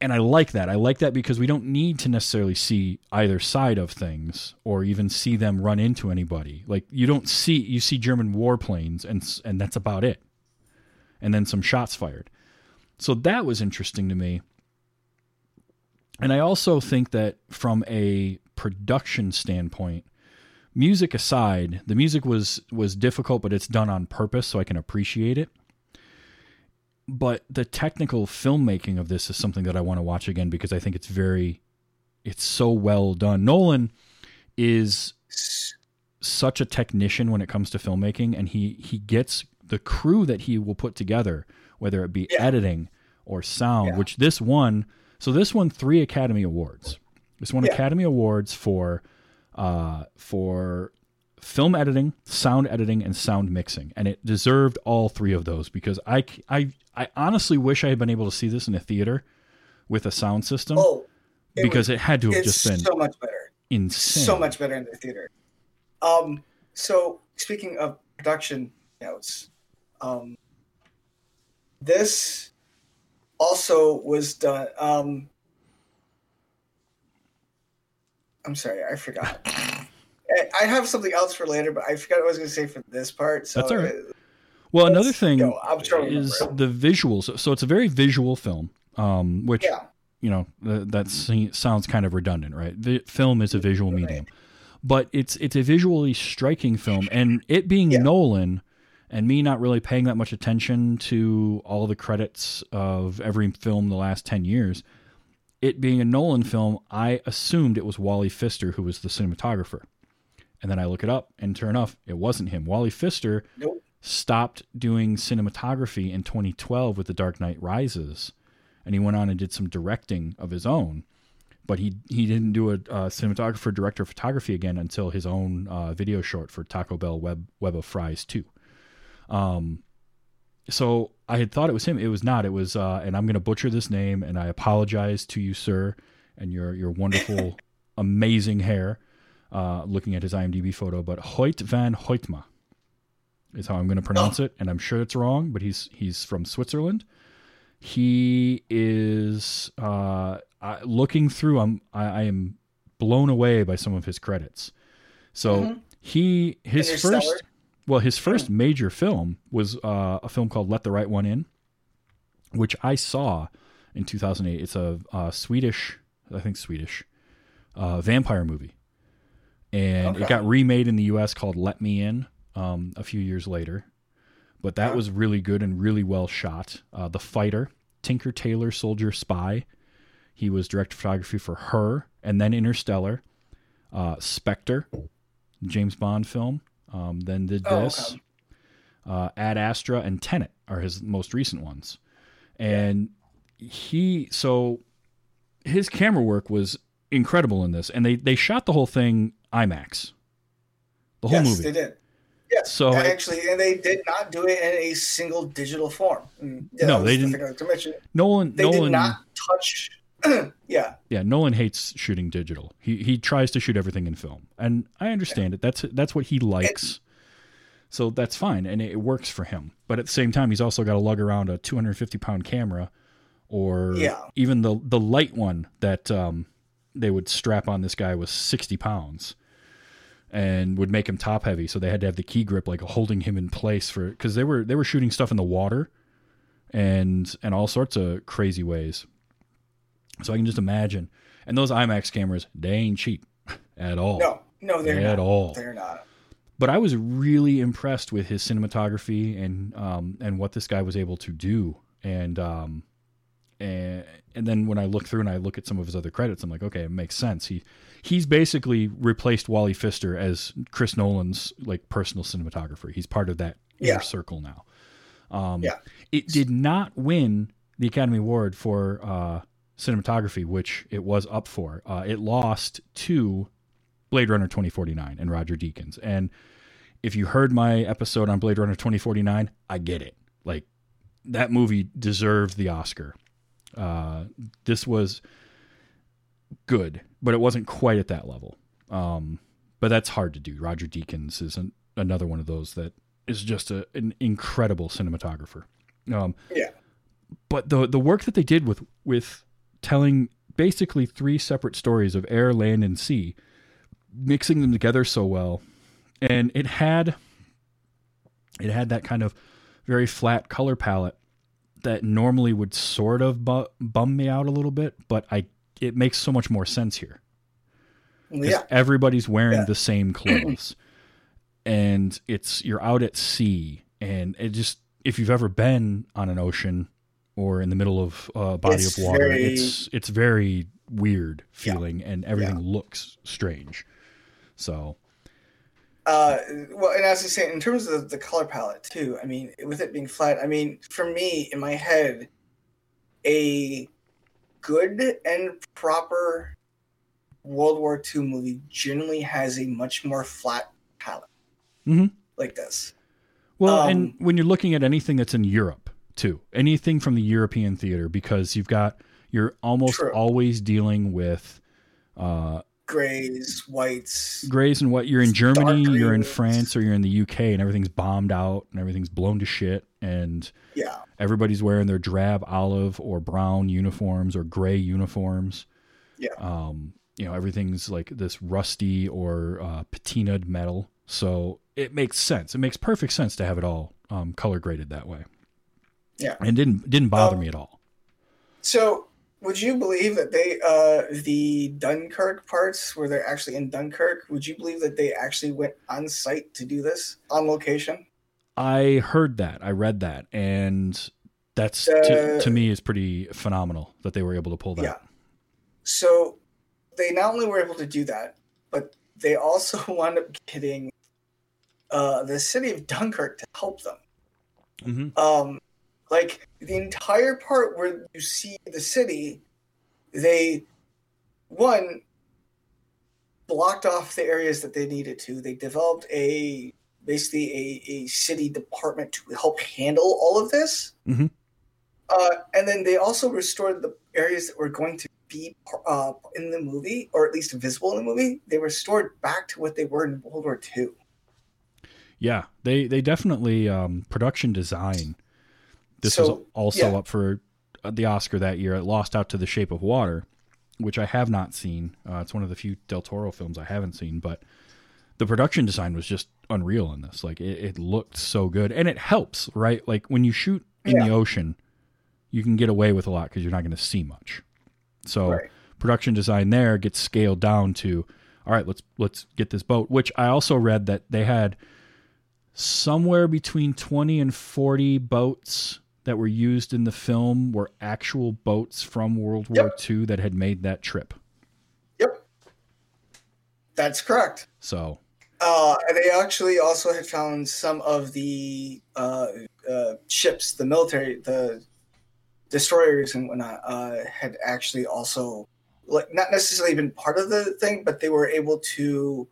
and I like that. I like that because we don't need to necessarily see either side of things or even see them run into anybody. Like you don't see you see German warplanes, and and that's about it, and then some shots fired. So that was interesting to me. And I also think that from a production standpoint, music aside, the music was was difficult, but it's done on purpose, so I can appreciate it. But the technical filmmaking of this is something that I want to watch again because I think it's very, it's so well done. Nolan is such a technician when it comes to filmmaking, and he he gets the crew that he will put together, whether it be Yeah. editing or sound, Yeah. which this one. So this won three Academy Awards. This won Yeah. Academy Awards for uh, for film editing, sound editing, and sound mixing, and it deserved all three of those because I I I honestly wish I had been able to see this in a theater with a sound system oh, it because was- it had to have just been so much better. insane. so much better in the theater. Um, so speaking of production notes, um, this also was done. Um, I'm sorry, I forgot. I- I have something else for later, but I forgot what I was going to say for this part. So That's all right. Well, another thing go. Is the visuals. So it's a very visual film, um, which yeah, you know th- that sounds kind of redundant, right? The film is a visual medium, but it's it's a visually striking film, and it being Yeah. Nolan, and me not really paying that much attention to all the credits of every film the last ten years. It being a Nolan film, I assumed it was Wally Pfister who was the cinematographer, and then I look it up, and turn enough, it wasn't him. Wally Pfister nope. stopped doing cinematography in 2012 with The Dark Knight Rises, and he went on and did some directing of his own. But he he didn't do a uh, cinematographer director of photography again until his own uh, video short for Taco Bell Web Web of Fries 2. Um, so I had thought it was him. It was not. It was, uh, and I'm going to butcher this name, and I apologize to you, sir, and your your wonderful, amazing hair. Uh, looking at his IMDb photo, but Hoyt van Hoytma is how I'm going to pronounce it, and I'm sure it's wrong, but he's he's from Switzerland. He is uh, I, looking through. I'm I, I am blown away by some of his credits. So Mhm. he his first well his first major film was uh, a film called Let the Right One In, which I saw in 2008. It's a, uh Swedish I think Swedish, uh, vampire movie, and it got remade in the U.S. called Let Me In um, a few years later. But that was really good and really well shot. Uh, the Fighter, Tinker Tailor Soldier Spy. He was director of photography for her, and then Interstellar, uh, Spectre, James Bond film. Um, then did Oh, this. okay. Uh, Ad Astra and Tenet are his most recent ones, and he so his camera work was incredible in this, and they they shot the whole thing IMAX, the whole yes, movie. they did. Yes, So it- actually, and they did not do it in a single digital form. Yeah, No, they didn't- to mention. Nolan They Nolan did not touch. yeah, yeah, Nolan hates shooting digital. He he tries to shoot everything in film, and I understand it. That's that's what he likes. so that's fine, and it works for him. But at the same time, he's also got to lug around a 250 pound camera, or Yeah. even the the light one that um, they would strap on this guy was 60 pounds, and would make him top heavy. So they had to have the key grip like holding him in place for because they were they were shooting stuff in the water, and and all sorts of crazy ways. So I can just imagine. And those IMAX cameras, they ain't cheap at all. no, no, they're At not. all. They're not. But I was really impressed with his cinematography and um, and what this guy was able to do. And um, and and then when I look through and I look at some of his other credits, I'm like, okay, it makes sense. He he's basically replaced Wally Pfister as Chris Nolan's like personal cinematographer. He's part of that Yeah. circle now. Um, Yeah. It did not win the Academy Award for uh, cinematography, which it was up for. Uh, it lost to Blade Runner 2049 and Roger Deakins. And if you heard my episode on Blade Runner 2049, I get it. Like that movie deserved the Oscar. Uh, this was good, but it wasn't quite at that level. Um, but that's hard to do. Roger Deakins is an, another one of those that is just a, an incredible cinematographer. Um, Yeah. but the the work that they did with with telling basically three separate stories of air, land, and sea, mixing them together so well, and it had it had that kind of very flat color palette that normally would sort of bu- bum me out a little bit, but I it makes so much more sense here. Yeah, everybody's wearing Yeah. the same clothes and it's you're out at sea and it just if you've ever been on an ocean or in the middle of a body It's of water very- it's it's very weird feeling and everything Yeah. looks strange so Uh, well, and as I say, in terms of the color palette too, I mean, with it being flat, I mean, for me in my head, a good and proper World War II movie generally has a much more flat palette, Mhm. like this. well Um, and when you're looking at anything that's in Europe too anything from the European theater because you've got you're almost True. always dealing with uh Grays, whites. grays and what you're in Germany, you're in. France, or you're in the UK, and everything's bombed out and everything's blown to shit, and Yeah, everybody's wearing their drab olive or brown uniforms or gray uniforms. Yeah. Um, you know, everything's like this rusty or uh, patinaed metal, so it makes sense. It makes perfect sense to have it all um, color graded that way. Yeah. and didn't didn't bother Um, me at all. So, would you believe that they, uh, the Dunkirk parts where they're actually in Dunkirk, would you believe that they actually went on site to do this on location? I heard that, I read that, and that's to, Uh, to me is pretty phenomenal that they were able to pull that. Yeah. So, they not only were able to do that, but they also wound up getting uh, the city of Dunkirk to help them. Mm-hmm. um like the entire part where you see the city they one blocked off the areas that they needed to they developed a basically a, a city department to help handle all of this Mhm. uh, and then they also restored the areas that were going to be uh, in the movie or at least visible in the movie they restored back to what they were in world war ii Yeah, they they definitely um, production design. This was also yeah. up for uh, the Oscar that year. It lost out to The Shape of Water, which I have not seen. Uh, it's one of the few Del Toro films I haven't seen, but the production design was just unreal in this. Like it, it looked so good, and it helps, right? Like when you shoot in Yeah. the ocean, you can get away with a lot because you're not going to see much. So Right. production design there gets scaled down to all right, let's let's get this boat, which I also read that they had somewhere between 20 and 40 boats that were used in the film were actual boats from World War Yep. II that had made that trip. Yep. That's correct. So, Uh, they actually also had found some of the uh, uh, ships, the military, the destroyers and whatnot, uh, had actually also, like, not necessarily been part of the thing, but they were able to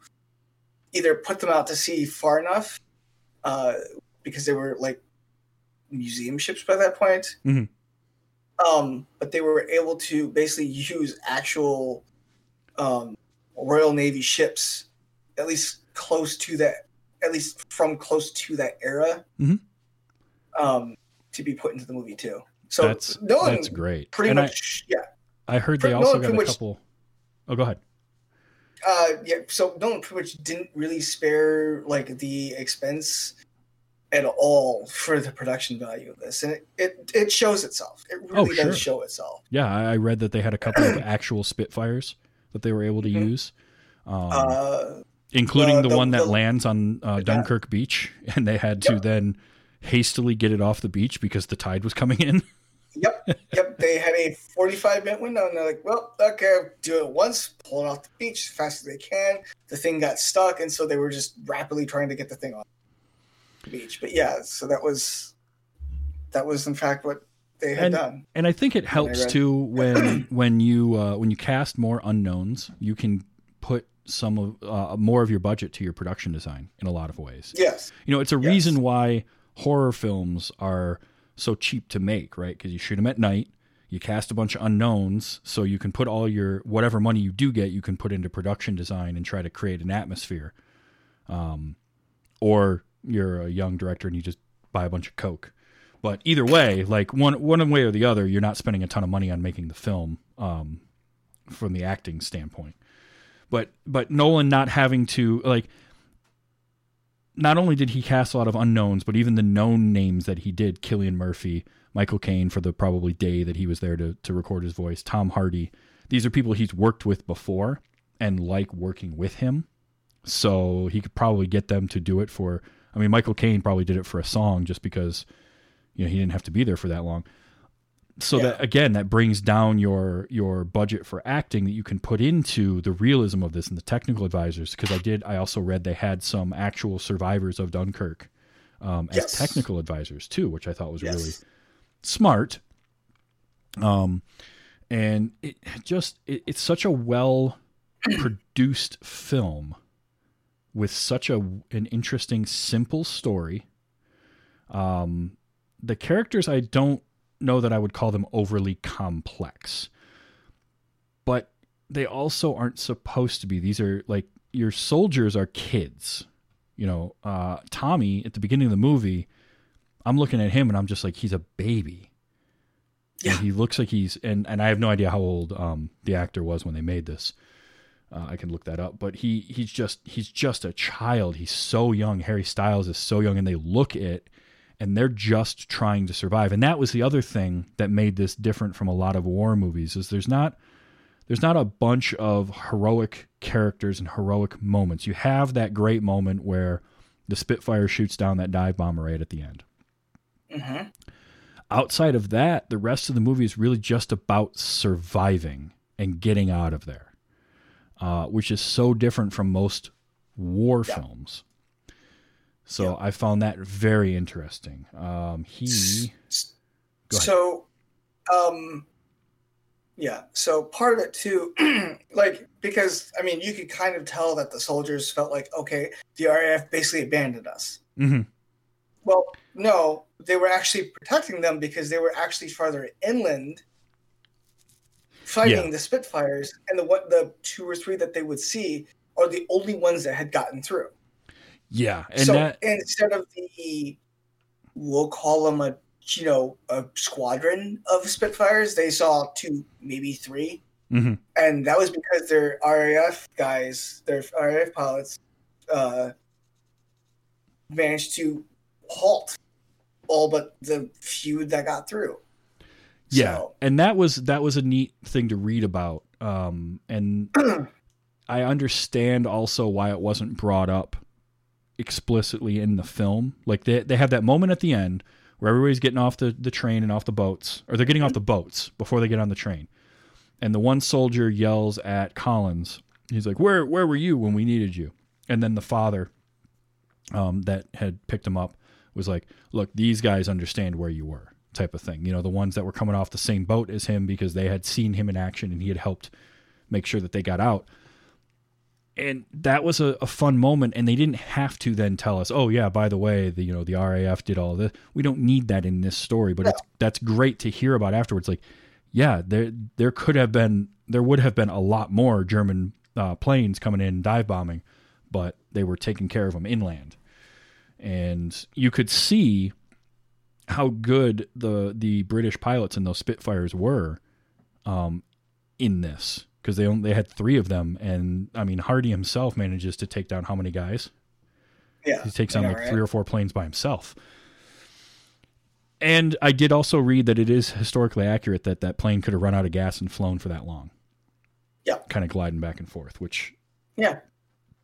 either put them out to sea far enough, uh, because they were like museum ships by that point. Mhm. Um, but they were able to basically use actual um, Royal Navy ships at least close to that, at least from close to that era, Mhm. um, to be put into the movie too. So that's Nolan that's great. pretty and much, yeah, I, I heard they also Nolan got a much- couple. Oh, go ahead. uh, yeah. So Nolan pretty much didn't really spare like the expense at all for the production value of this, and it it, it shows itself. It really Oh, does show itself. Yeah, I, read that they had a couple of actual Spitfires that they were able to Mhm. use, um, Uh, including the- the, the- one that the- lands on uh, Yeah. Dunkirk Beach, and they had to Yep. then hastily get it off the beach because the tide was coming in. Yep, yep. They had a 45 minute window, and they're like, "Well, okay, do it once, pull it off the beach as fast as they can." The thing got stuck, and so they were just rapidly trying to get the thing off beach. But yeah, so that was that was in fact what they had And- done. And I think it helps read- too when when you uh, when you cast more unknowns, you can put some of uh, more of your budget to your production design in a lot of ways. Yes, You know, it's a Yes. reason why horror films are so cheap to make, right? Because you shoot them at night, you cast a bunch of unknowns, so you can put all your whatever money you do get, you can put into production design and try to create an atmosphere. Um, or you're a young director and you just buy a bunch of coke. But either way, like one one way or the other, you're not spending a ton of money on making the film um, from the acting standpoint. But but Nolan not having to like not only did he cast a lot of unknowns, but even the known names that he did, Cillian Murphy, Michael Caine for the probably day that he was there to, to record his voice, Tom Hardy. These are people he's worked with before and like working with him. So he could probably get them to do it for I mean Michael Caine probably did it for a song just because you know he didn't have to be there for that long. So Yeah. that again that brings down your your budget for acting that you can put into the realism of this and the technical advisors because I did I also read they had some actual survivors of Dunkirk um, as Yes. technical advisors too, which I thought was really smart. Um, and it just it, it's such a well produced film with such a an interesting simple story. Um, the characters I don't know that I would call them overly complex, but they also aren't supposed to be. These are like your soldiers are kids. You know, uh, Tommy at the beginning of the movie, I'm looking at him and I'm just like, he's a baby. And Yeah. he looks like he's and and I have no idea how old um, the actor was when they made this. Uh, I can look that up, but he he's just he's just a child. He's so young. Harry Styles is so young, and they look it, and they're just trying to survive. And that was the other thing that made this different from a lot of war movies. Is there's not there's not a bunch of heroic characters and heroic moments. You have that great moment where the Spitfire shoots down that dive bomber right at the end. hmm Outside of that, the rest of the movie is really just about surviving and getting out of there, uh, which is so different from most war Yeah. films. So I found that very interesting. Um, he. So, um, yeah. So part of it too, like because I mean, you could kind of tell that the soldiers felt like, okay, the RAF basically abandoned us. Mhm. Well, no, they were actually protecting them because they were actually farther inland, fighting Yeah. the Spitfires, and the what the two or three that they would see are the only ones that had gotten through. yeah, and so that instead of the, we'll call them a you know a squadron of Spitfires, they saw two, maybe three, mhm. and that was because their RAF guys, their RAF pilots, uh, managed to halt all but the few that got through. Yeah, So, and that was that was a neat thing to read about um, and I understand also why it wasn't brought up explicitly in the film. Like they they have that moment at the end where everybody's getting off the, the train and off the boats, or they're getting off the boats before they get on the train. And the one soldier yells at Collins. He's like, "Where where were you when we needed you?" And then the father, um, that had picked him up, was like, "Look, these guys understand where you were." Type of thing. You know, the ones that were coming off the same boat as him because they had seen him in action and he had helped make sure that they got out. And that was a, a, fun moment and they didn't have to then tell us oh yeah by the way the you know the raf did all this. We don't need that in this story but it's that's great to hear about afterwards. Like yeah there there could have been there would have been a lot more german uh, planes coming in dive bombing but they were taking care of them inland. And you could see how good the the british pilots and those spitfires were um, in this because they only they had three of them, and I mean Hardy himself manages to take down how many guys? Yeah, he takes on like right? three or four planes by himself. And I did also read that it is historically accurate that that plane could have run out of gas and flown for that long. Yeah, kind of gliding back and forth, which yeah,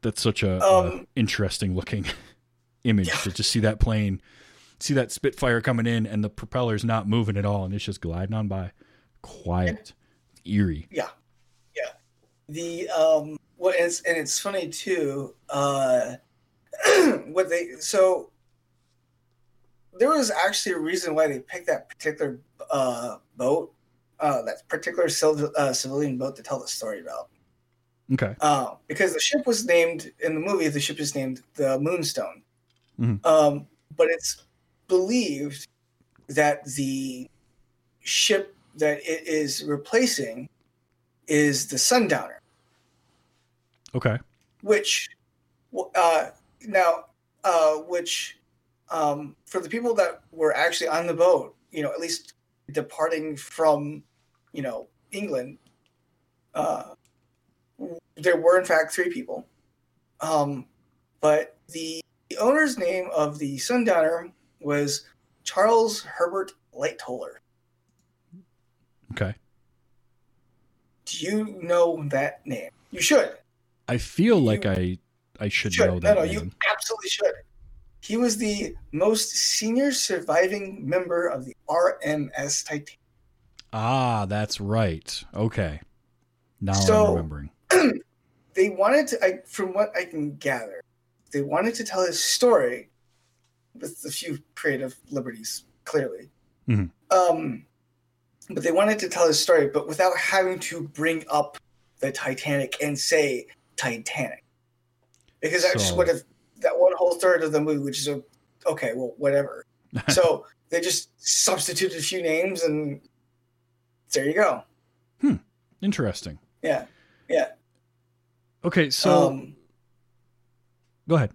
that's such a, um, a interesting looking image yeah. to just see that plane, see that Spitfire coming in, and the propeller's not moving at all, and it's just gliding on by, quiet, eerie. Yeah, Yeah. the um what and it's, and it's funny too uh what they so there was actually a reason why they picked that particular uh boat uh that particular civil, uh, civilian boat to tell the story about okay uh, because the ship was named in the movie the ship is named the moonstone mm-hmm. um but it's believed that the ship that it is replacing is the sundowner Okay. Which, uh, now, uh, which, um, for the people that were actually on the boat, you know, at least departing from, you know, England, uh, there were in fact three people. Um, but the, the owner's name of the Sundowner was Charles Herbert Lightoller. Okay. Do you know that name? You should. I feel like I I should, should. know that. No, no, name. you absolutely should. He was the most senior surviving member of the RMS Titanic. Ah, that's right. Okay. Now so, I'm remembering. they wanted to, I, from what I can gather, they wanted to tell his story with a few creative liberties, clearly. Mm-hmm. Um, but they wanted to tell his story, but without having to bring up the Titanic and say Titanic, because so, I just would have that one whole third of the movie, which is a, okay, well, whatever. so they just substituted a few names, and there you go. Hmm. Interesting. Yeah. Yeah. Okay, so um, go ahead.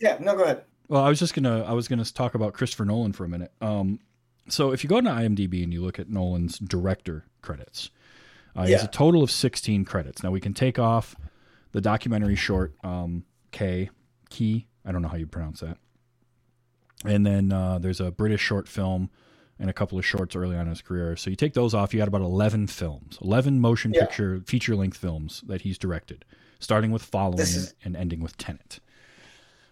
Yeah. No, go ahead. Well, I was just gonna I was gonna talk about Christopher Nolan for a minute. Um, so if you go to IMDb and you look at Nolan's director credits, uh, he has a total of 16 credits. Now we can take off the documentary short um, K Key. I don't know how you pronounce that. And then uh, there's a British short film and a couple of shorts early on in his career. So you take those off, you got about 11 films, 11 motion yeah. picture feature length films that he's directed, starting with Following is, and ending with Tenet.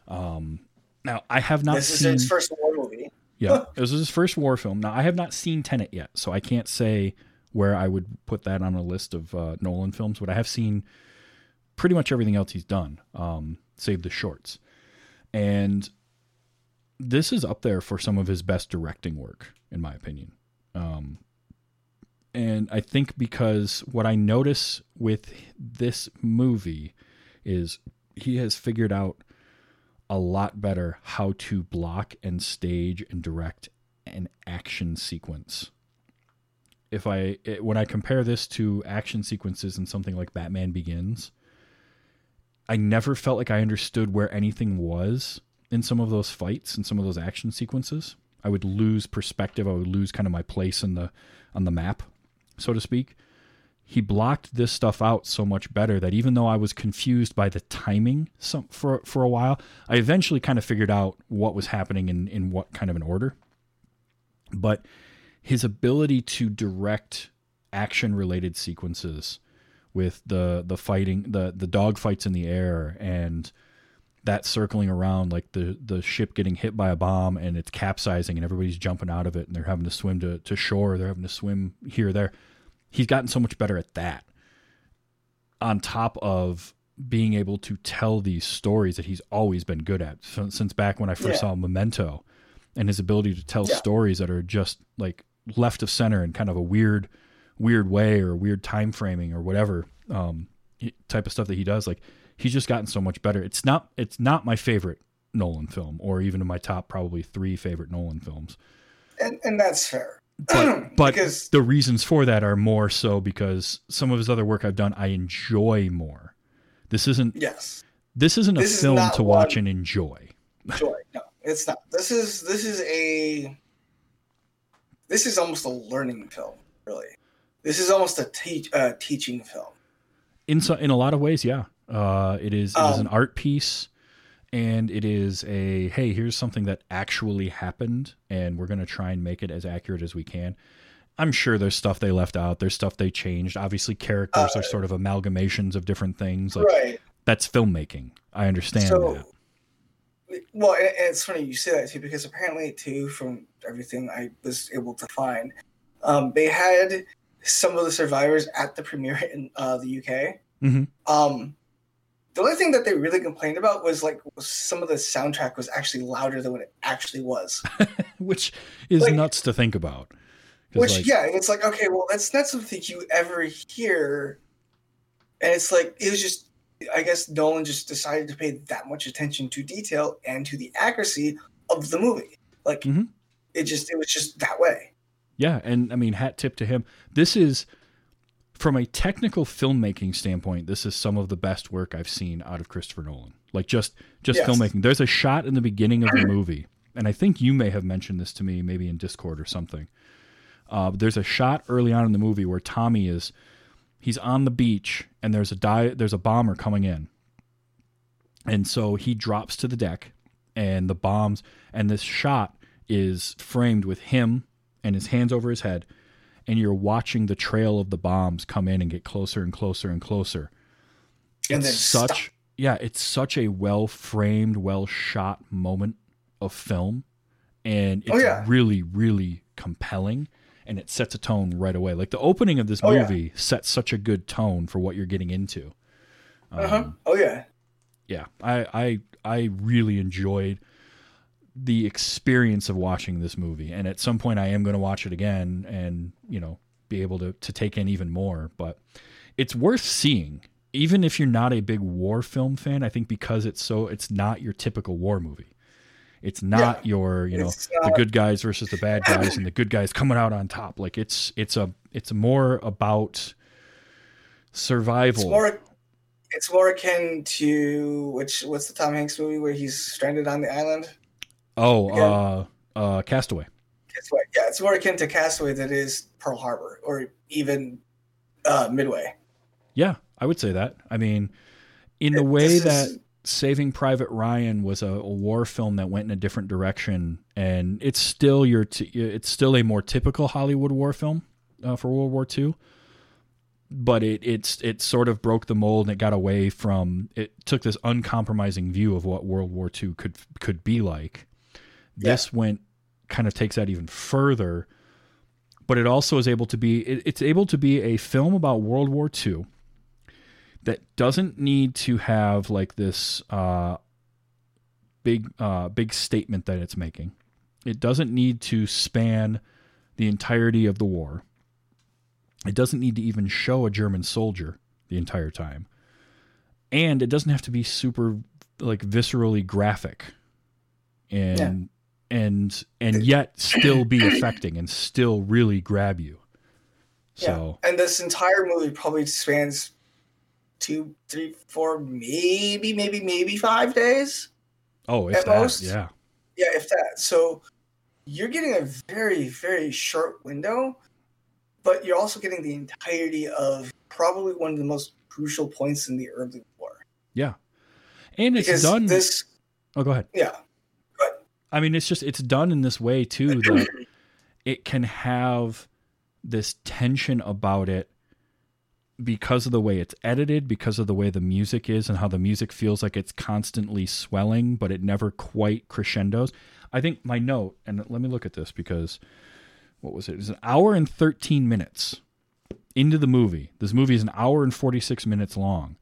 Um, now I have not. This seen, is his first war movie. yeah, this is his first war film. Now I have not seen Tenet yet, so I can't say where I would put that on a list of uh, Nolan films. But I have seen pretty much everything else he's done, um, save the shorts. And this is up there for some of his best directing work, in my opinion. Um, and I think because what I notice with this movie is he has figured out a lot better how to block and stage and direct an action sequence. If I it, when I compare this to action sequences in something like Batman Begins, I never felt like I understood where anything was in some of those fights and some of those action sequences. I would lose perspective. I would lose kind of my place in the on the map, so to speak. He blocked this stuff out so much better that even though I was confused by the timing some, for for a while, I eventually kind of figured out what was happening in in what kind of an order. But his ability to direct action related sequences with the the fighting the the dog fights in the air and that circling around like the the ship getting hit by a bomb and it's capsizing and everybody's jumping out of it and they're having to swim to, to shore they're having to swim here there he's gotten so much better at that on top of being able to tell these stories that he's always been good at so, since back when i first Yeah. saw memento and his ability to tell Yeah. stories that are just like left of center in kind of a weird weird way or weird time framing or whatever um, type of stuff that he does like he's just gotten so much better it's not it's not my favorite nolan film or even in my top probably three favorite nolan films and and that's fair. But but because the reasons for that are more so because some of his other work i've done i enjoy more this isn't yes, this isn't a This film to watch and enjoy joy. No, it's not. This is this is a this is almost a learning film. Really, this is almost a teach uh, teaching film. in so, in a lot of ways yeah uh, it is it is an Um, art piece and it is a hey here's something that actually happened and we're going to try and make it as accurate as we can i'm sure there's stuff they left out there's stuff they changed obviously characters Uh, are sort of amalgamations of different things like right. that's filmmaking i understand So, that well, it's funny you say that too because apparently too, from everything I was able to find, um, they had some of the survivors at the premiere in uh, the UK. Mhm. Um, the only thing that they really complained about was like some of the soundtrack was actually louder than what it actually was. which is like- nuts to think about. Which like, yeah, it's like okay, well that's not something you ever hear, and it's like it was just I guess Nolan just decided to pay that much attention to detail and to the accuracy of the movie. Like mm-hmm. it just it was just that way. Yeah, and I mean, hat tip to him. This is, from a technical filmmaking standpoint, this is some of the best work I've seen out of Christopher Nolan. Like just just Yes. filmmaking. There's a shot in the beginning of the movie, and I think you may have mentioned this to me, maybe in Discord or something. Uh, there's a shot early on in the movie where Tommy is, he's on the beach, and there's a di- there's a bomber coming in, and so he drops to the deck, and the bombs, and this shot is framed with him and his hands over his head, and you're watching the trail of the bombs come in and get closer and closer and closer. And it's then such stop. yeah, it's such a well framed, well shot moment of film, and it's Oh, yeah. really, really compelling, and it sets a tone right away. Like the opening of this Oh, yeah. movie sets such a good tone for what you're getting into. Uh huh. Um, Oh yeah. yeah, I, I I really enjoyed the experience of watching this movie, and at some point I am going to watch it again, and you know, be able to to take in even more. But it's worth seeing, even if you're not a big war film fan. I think because it's so it's not your typical war movie. It's not your you know the good guys versus the bad guys, and the good guys coming out on top. Like it's it's a it's more about survival. It's more. It's more akin to which what's the Tom Hanks movie where he's stranded on the island? Oh, Again. uh, uh, Castaway. What, yeah, it's more akin to Castaway than it is Pearl Harbor or even uh, Midway. Yeah, I would say that. I mean, in the way that is- Saving Private Ryan was a, a war film that went in a different direction, and it's still your t- it's still a more typical Hollywood war film uh, for World War II. But it it's it sort of broke the mold and it got away from it took this uncompromising view of what World War II could could be like. This went kind of takes that even further, but it also is able to be it, it's able to be a film about World War II that doesn't need to have like this uh, big uh, big statement that it's making. It doesn't need to span the entirety of the war. It doesn't need to even show a German soldier the entire time. And it doesn't have to be super like viscerally graphic. And and and yet still be affecting and still really grab you. So And this entire movie probably spans two, three, four, maybe, maybe, maybe five days. oh if At that, most. yeah. Yeah, if that. So you're getting a very, very short window, but you're also getting the entirety of probably one of the most crucial points in the early war. Yeah. And it's Because done this, Oh, go ahead. yeah, I mean, it's just it's done in this way too that it can have this tension about it because of the way it's edited, because of the way the music is, and how the music feels like it's constantly swelling, but it never quite crescendos. I think my note, and let me look at this because what was it? It's an hour and 13 minutes into the movie. This movie is an hour and 46 minutes long.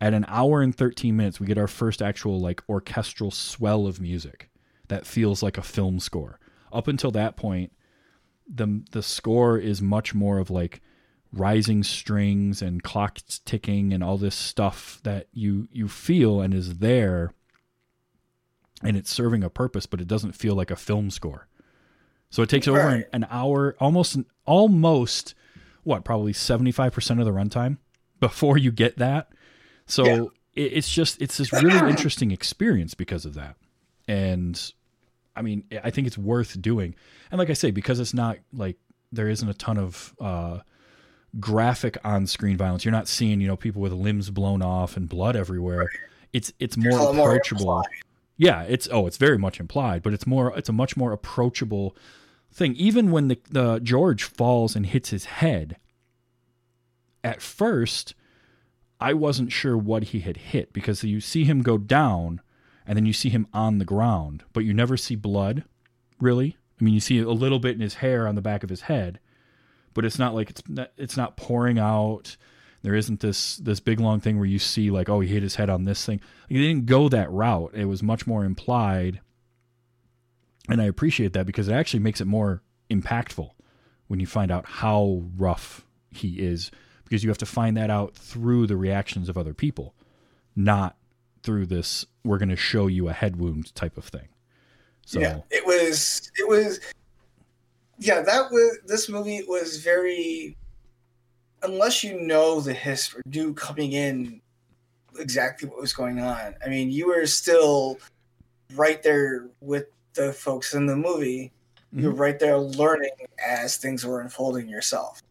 At an hour and 13 minutes, we get our first actual like orchestral swell of music that feels like a film score. Up until that point, the the score is much more of like rising strings and clocks ticking and all this stuff that you you feel and is there and it's serving a purpose but it doesn't feel like a film score so it takes over Right. an, an hour almost almost what probably 75% of the runtime before you get that so Yeah. it, it's just it's this really interesting experience because of that and i mean i think it's worth doing. And like i say because it's not like there isn't a ton of uh graphic on-screen violence you're not seeing you know people with limbs blown off and blood everywhere. It's it's more it more approachable. yeah it's oh it's very much implied but it's more it's a much more approachable thing. Even when the, the george falls and hits his head at first i wasn't sure what he had hit because you see him go down and then you see him on the ground but you never see blood really? I mean you see a little bit in his hair on the back of his head but it's not like it's not, it's not pouring out. There isn't this this big long thing where you see like oh he hit his head on this thing. He didn't go that route. It was much more implied and i appreciate that because it actually makes it more impactful when you find out how rough he is because you have to find that out through the reactions of other people not through this we're going to show you a head wound type of thing so yeah, it was it was yeah, that was this movie was very unless you know the history knew coming in exactly what was going on. I mean, you were still right there with the folks in the movie. you're mm-hmm. right there learning as things were unfolding yourself.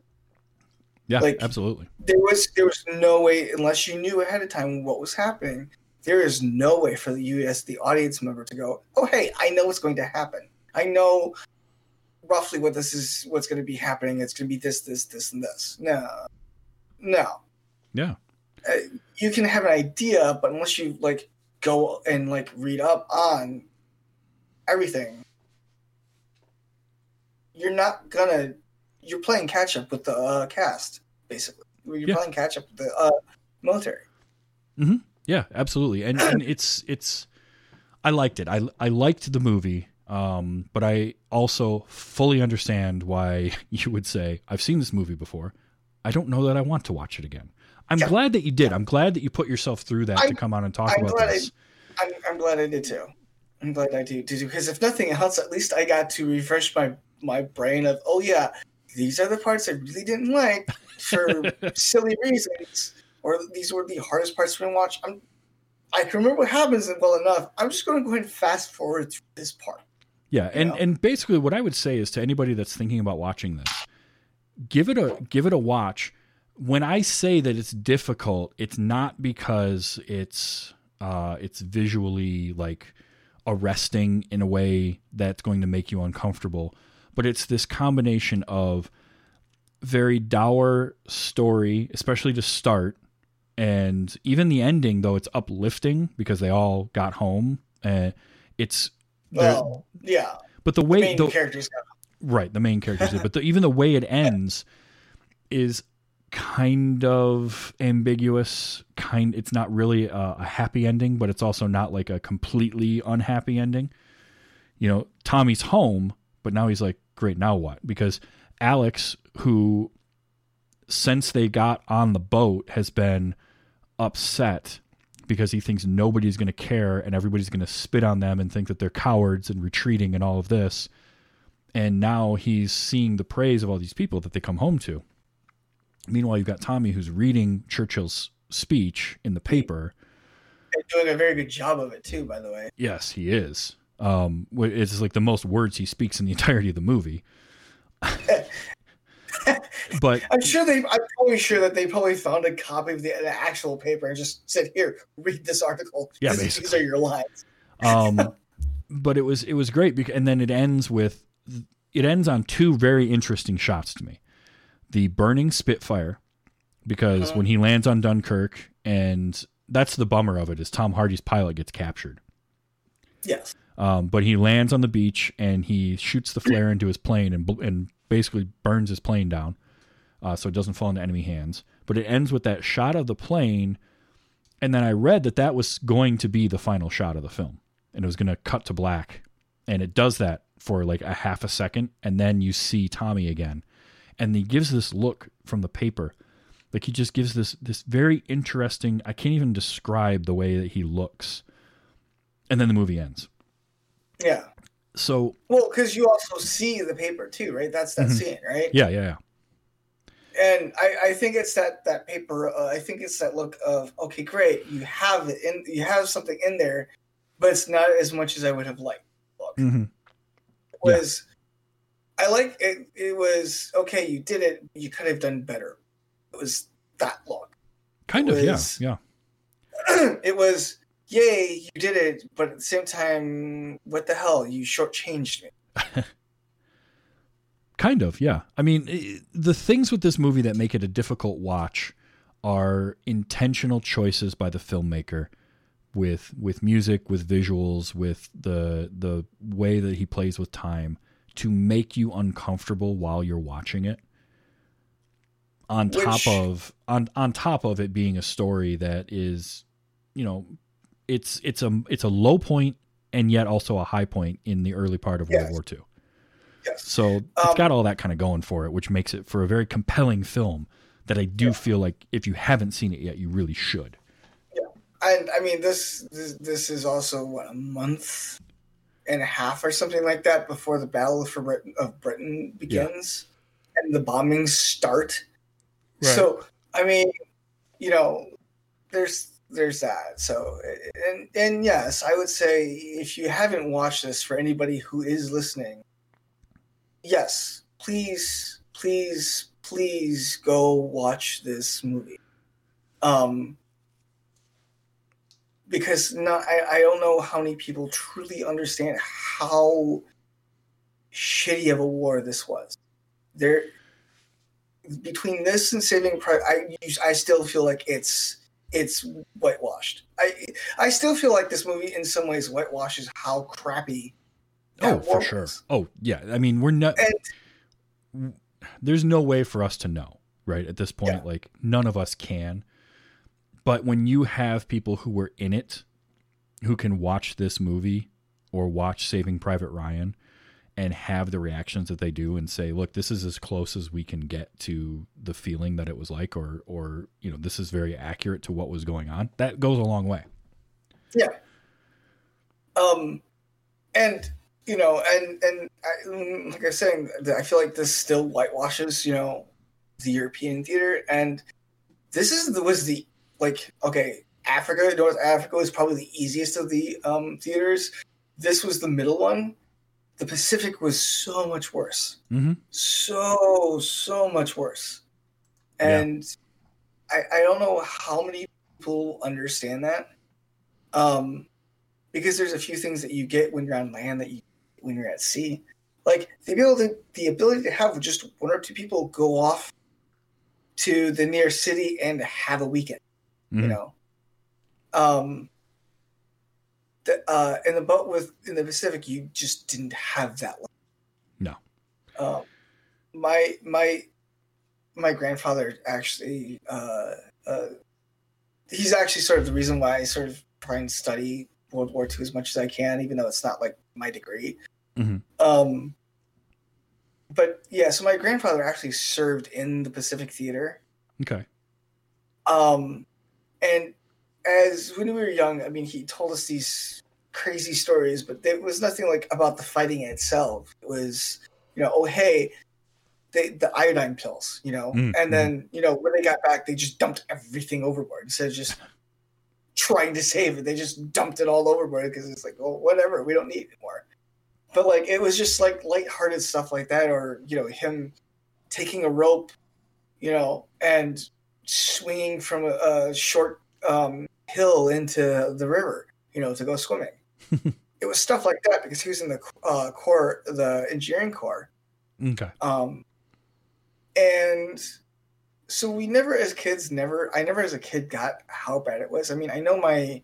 yeah like- absolutely There was there was no way unless you knew ahead of time what was happening. There is no way for you as the audience member to go, "Oh, hey, I know what's going to happen. I know roughly what this is. What's going to be happening. It's going to be this, this, this, and this." No, no. yeah Uh, you can have an idea, but unless you like go and like read up on everything, you're not gonna. You're playing catch up with the uh, cast, basically. You're Yeah. playing catch up with the uh, military. Yeah, absolutely. And and it's it's I liked it. I I liked the movie. Um, but I also fully understand why you would say, I've seen this movie before. I don't know that I want to watch it again. I'm Yeah. glad that you did. I'm glad that you put yourself through that to I'm- come on and talk I'm about glad I- this. I'm, I'm glad I did too. I'm glad I did too because if nothing else, at least I got to refresh my my brain of oh yeah, these are the parts I really didn't like for silly reasons, or these were the hardest parts to watch. I'm I can remember what happens well enough. I'm just going to go ahead and fast forward through this part. Yeah, and know? and basically what I would say is to anybody that's thinking about watching this, give it a give it a watch. When I say that it's difficult, it's not because it's uh it's visually like arresting in a way that's going to make you uncomfortable, but it's this combination of very dour story, especially to start, and even the ending though it's uplifting because they all got home. And it's Well, yeah, but the the way main the, characters got right the main characters did. But the, even the way it ends is kind of ambiguous kind it's not really a, a happy ending but it's also not like a completely unhappy ending. You know tommy's home but now he's like great now what? Because alex who since they got on the boat has been upset because he thinks nobody's going to care and everybody's going to spit on them and think that they're cowards and retreating and all of this. And now he's seeing the praise of all these people that they come home to. Meanwhile, you've got Tommy who's reading Churchill's speech in the paper. and doing a very good job of it too. By the way, Yes, he is. Um, it's like the most words he speaks in the entirety of the movie. but I'm sure they. I'm probably sure that they probably found a copy of the, the actual paper and just said, "Here, read this article. Yeah, This- these are your lines." um, but it was it was great because and then it ends with it ends on two very interesting shots to me. The burning Spitfire because Uh-huh. when he lands on Dunkirk, and that's the bummer of it is Tom Hardy's pilot gets captured. Yes. Um, but he lands on the beach and he shoots the flare into his plane and and basically burns his plane down, uh, so it doesn't fall into enemy hands. But it ends with that shot of the plane, and then I read that that was going to be the final shot of the film, and it was going to cut to black, and it does that for like a half a second, and then you see Tommy again, and he gives this look from the paper, like he just gives this this very interesting. I can't even describe the way that he looks, and then the movie ends. Yeah. So Well, because you also see the paper too, right? That's that Mhm. scene, right? yeah, yeah, yeah. And I, I think it's that that paper. Uh, I think it's that look of okay, great, you have it in, you have something in there, but it's not as much as I would have liked. Look, hmm It was I like it. It was okay. You did it. You could have done better. It was that look. Kind of, yeah, yeah. it was yay, you did it, but at the same time, what the hell? You shortchanged me. Kind of, yeah. I mean, the things with this movie that make it a difficult watch are intentional choices by the filmmaker with with music, with visuals, with the the way that he plays with time to make you uncomfortable while you're watching it. On top Which- of on on top of it being a story that is, you know, it's it's a it's a low point and yet also a high point in the early part of World War II. Yes. So it's Um, got all that kind of going for it, which makes it for a very compelling film that I do Yeah. feel like if you haven't seen it yet, you really should. Yeah, And I mean, this this, this is also what a month and a half or something like that before the Battle for Britain, of Britain begins and the bombings start. Right. So I mean, you know, there's there's that. So and and yes, I would say if you haven't watched this, for anybody who is listening, yes, please, please, please go watch this movie. Um, because not I, I don't know how many people truly understand how shitty of a war this was. There between this and Saving Private, I I still feel like it's it's whitewashed. I I still feel like this movie in some ways whitewashes how crappy. Oh, for sure. Oh, yeah. I mean, we're not. And There's no way for us to know, right? At this point, Yeah. like none of us can. But when you have people who were in it, who can watch this movie or watch Saving Private Ryan, and have the reactions that they do and say, "Look, this is as close as we can get to the feeling that it was like," or, or you know, this is very accurate to what was going on. That goes a long way. Yeah um, and you know, and and I, like I was saying, I feel like this still whitewashes, you know, the European theater, and this is was the like okay, Africa, North Africa was probably the easiest of the um theaters. This was the middle one. The Pacific was so much worse. Mm-hmm. so so much worse Yeah. and I, I don't know how many people understand that um because there's a few things that you get when you're on land that you when you're at sea like the ability the ability to have just one or two people go off to the near city and have a weekend you Mhm. know um uh in the boat with in the pacific you just didn't have that One. No. um my my my grandfather actually uh uh he's actually sort of the reason why i sort of try and study world war ii as much as i can even though it's not like my degree Mhm. um but yeah so my grandfather actually served in the pacific theater Okay. um, and as when we were young, I mean, he told us these crazy stories, but there was nothing like about the fighting itself. It was, you know, oh hey, they, the iodine pills, you know, Mm, and then you know when they got back, they just dumped everything overboard instead of just trying to save it. They just dumped it all overboard because it's like, oh, whatever, we don't need it anymore. But like, it was just like lighthearted stuff like that, or you know, him taking a rope, you know, and swinging from a, a short um, hill into the river, you know, to go swimming. it was stuff like that because he was in the uh, corps, the engineering corps, Okay. um, and so we never as kids never I never as a kid got how bad it was. I mean, I know my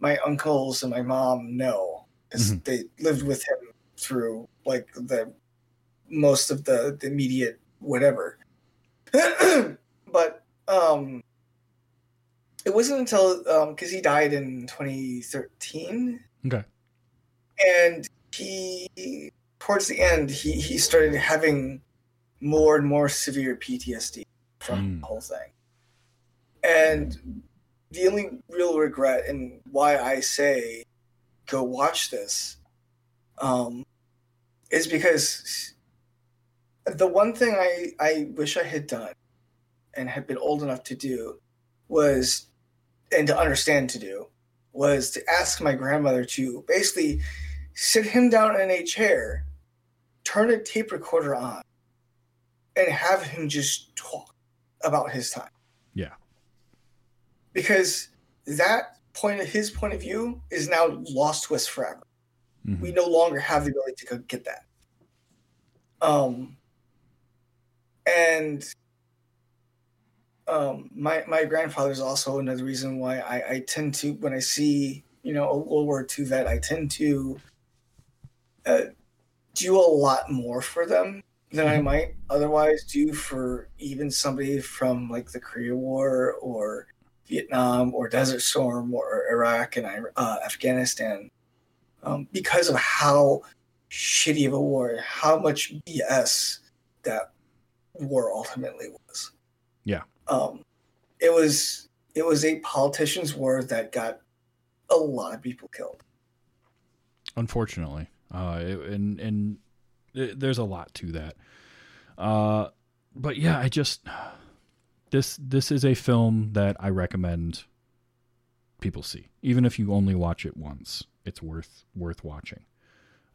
my uncles and my mom know because Mhm. they lived with him through like the most of the, the immediate whatever. but um it wasn't until um because he died in 2013 Okay. and he towards the end he he started having more and more severe PTSD from Mm. the whole thing. And the only real regret and why I say go watch this um is because the one thing I I wish I had done and had been old enough to do was and to understand to do was to ask my grandmother to basically sit him down in a chair, turn a tape recorder on, and have him just talk about his time. Yeah. Because that point of his point of view is now lost to us forever. Mhm. We no longer have the ability to go get that. Um and um my my grandfather's also another reason why I, I tend to when I see, you know, a World War II vet, I tend to uh, do a lot more for them than I might otherwise do for even somebody from like the Korea War or Vietnam or Desert Storm or Iraq and uh, Afghanistan, um, because of how shitty of a war, how much BS that war ultimately was. Yeah. Um, it was it was a politician's war that got a lot of people killed. unfortunately uh it- and and th- there's a lot to that uh but yeah i just this this is a film that i recommend people see even if you only watch it once it's worth worth watching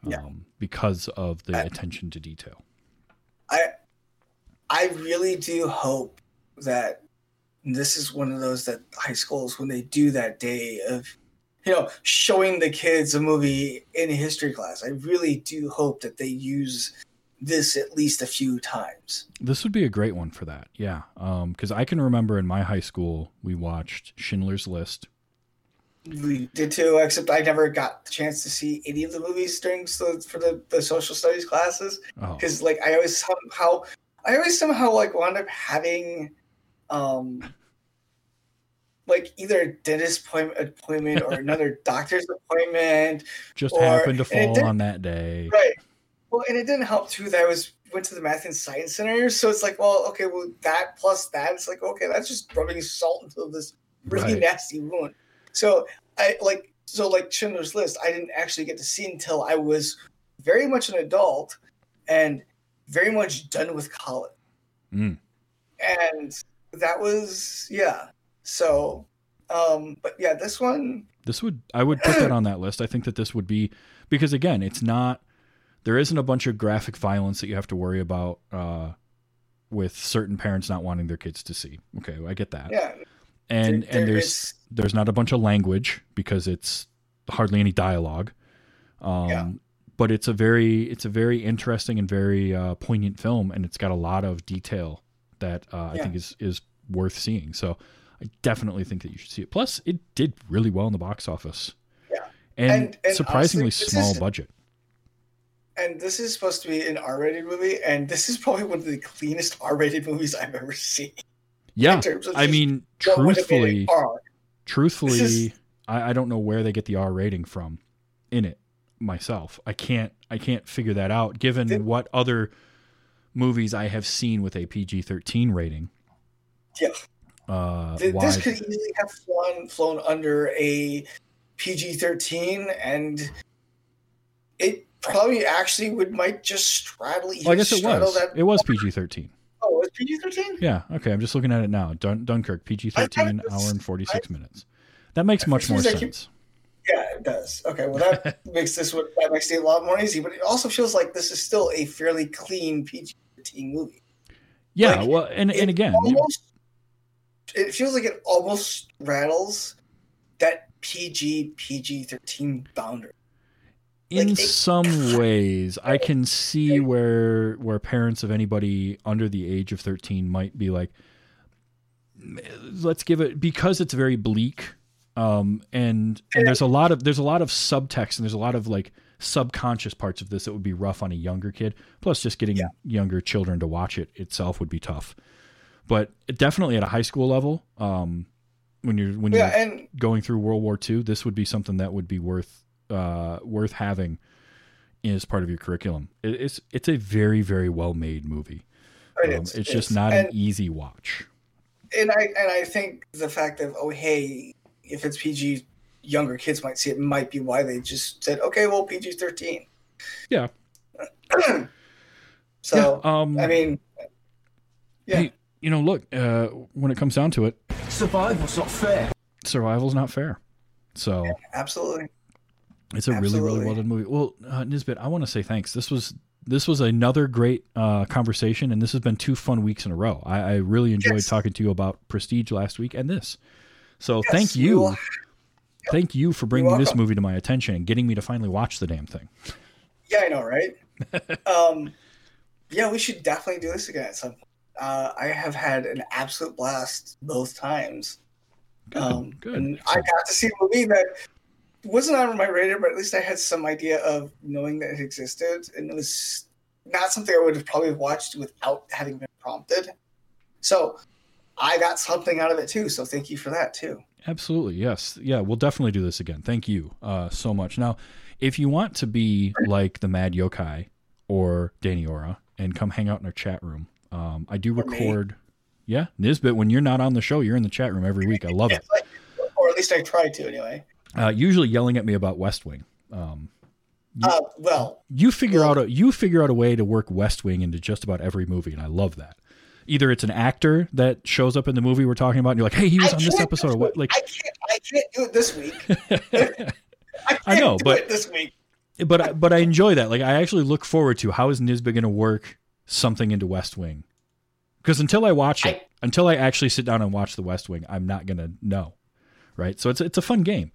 Yeah. um because of the I- attention to detail I I really do hope that this is one of those that high schools when they do that day of you know showing the kids a movie in a history class. I really do hope that they use this at least a few times. this would be a great one for that yeah um because i can remember in my high school we watched schindler's list We did too, except I never got the chance to see any of the movies during so for the, the social studies classes. oh because like I always somehow I always somehow like wound up having um like either a dentist appointment, or another doctor's appointment. just or- happened to fall on that day Right. Well, and it didn't help too that I was went to the math and science center, so it's like, well, okay, well that plus that, it's like, okay, that's just rubbing salt into this really Right. nasty wound. So I like so like Schindler's List, I didn't actually get to see until I was very much an adult and very much done with college. Mm. And that was yeah. So um but yeah, this one This would I would put that on that list. I think that this would be because again, it's not there isn't a bunch of graphic violence that you have to worry about uh, with certain parents not wanting their kids to see. Okay, I get that. yeah. and there- and there's there's not a bunch of language because it's hardly any dialogue. Um, Yeah. But it's a very it's a very interesting and very uh, poignant film, and it's got a lot of detail that uh, I think is is worth seeing. So I definitely think that you should see it. Plus, it did really well in the box office. Yeah. and, And- and surprisingly honestly, small is- budget. and this is supposed to be an R-rated movie, and this is probably one of the cleanest R-rated movies I've ever seen. Yeah, terms of I mean, What would have been truthfully, truthfully, is- I, I don't know where they get the R rating from in it myself. I can't I can't figure that out given what other movies I have seen with a PG thirteen rating. Yeah. Uh, Th- This could easily have flown flown under a PG-13, and it probably actually would might just straddle. well, I guess it was. That, It was PG thirteen. oh, it was PG-13. Yeah. Okay. I'm just looking at it now. Dun- Dunkirk PG thirteen hour and forty six minutes. That makes much more sense. Yeah, it does. Okay, well that makes this one- that makes it a lot more easy, but it also feels like this is still a fairly clean PG-13 movie. Yeah. like, well, and and again, almost, it feels like it almost rattles that PG PG-13 boundary. in like, some ways i can see where where parents of anybody under the age of 13 might be like let's give it because it's very bleak um and and there's a lot of there's a lot of subtext and there's a lot of like subconscious parts of this that would be rough on a younger kid. Plus just getting younger children to watch it itself would be tough but definitely at a high school level um when you're when Yeah, you're and going through world war ii this would be something that would be worth uh worth having as part of your curriculum it, it's it's a very very well made movie um, is, it's just is. not an easy watch and I and I think the fact of oh hey, if it's PG, younger kids might see it. Might be why they just said okay, well PG thirteen. Yeah. So yeah, um, I mean, yeah. hey, you know, look, uh, when it comes down to it, Survival's not fair. survival's not fair. So absolutely. it's a really, really well done movie. Well, uh, Nisbet, I want to say thanks. This was this was another great uh, conversation, and this has been two fun weeks in a row. I, I really enjoyed Yes. talking to you about Prestige last week and this. So Yes, thank you, will- thank you for bringing this movie to my attention and getting me to finally watch the damn thing. Yeah, I know, right? um, yeah, we should definitely do this again at some point. Uh, I have had an absolute blast both times. Good, Um, good. And I got to see a movie that wasn't on my radar, but at least I had some idea of knowing that it existed, and it was not something I would have probably watched without having been prompted. So I got something out of it too. So thank you for that too. Absolutely, yes, yeah. We'll definitely do this again. Thank you uh, so much. Now, if you want to be like the Mad Yokai or Danny Ora and come hang out in our chat room, um, I do record. Yeah, Nisbet. When you're not on the show, you're in the chat room every week. I love it. or at least I try to anyway. Uh, usually yelling at me about West Wing. Um, Uh, well, you figure Well- out a you figure out a way to work West Wing into just about every movie, and I love that. Either it's an actor that shows up in the movie we're talking about, and you're like, "Hey, he was I on this episode." what? Like, I can't. I can't do it this week. I, can't I know, do but- it this week. but I- but I enjoy that. Like I actually look forward to how is Nisbet going to work something into West Wing? Because until I watch it, I- until I actually sit down and watch the West Wing, I'm not going to know. Right? So it's it's a fun game.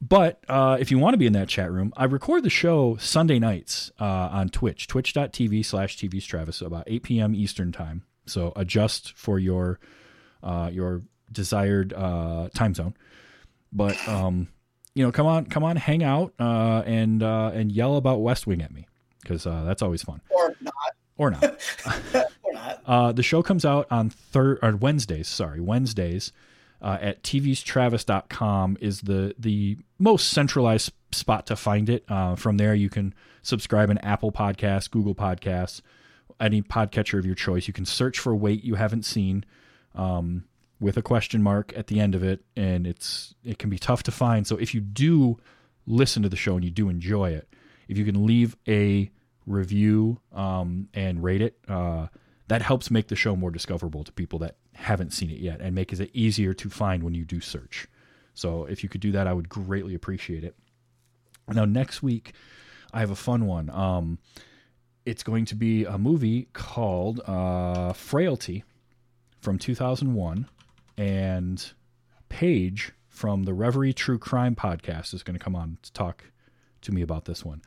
But uh, if you want to be in that chat room, I record the show Sunday nights uh, on Twitch, twitch.tv slash TV's Travis, about 8 p.m. Eastern time. So adjust for your uh, your desired uh, time zone. But um, you know, come on, come on, hang out uh, and uh, and yell about West Wing at me because uh, that's always fun. Or not. Or not. Uh, the show comes out on third or Wednesdays. Sorry, Wednesdays uh, at tvstravis.com is the the most centralized spot to find it. Uh, from there, you can subscribe an Apple Podcast, Google Podcasts, any podcatcher of your choice. You can search for "Wait You Haven't Seen" um, with a question mark at the end of it, and it's it can be tough to find. So if you do listen to the show and you do enjoy it, if you can leave a review um, and rate it, uh, that helps make the show more discoverable to people that haven't seen it yet and makes it easier to find when you do search. So if you could do that, I would greatly appreciate it. Now next week, I have a fun one. Um, it's going to be a movie called uh, Frailty from 2001, and Paige from the Reverie True Crime podcast is going to come on to talk to me about this one.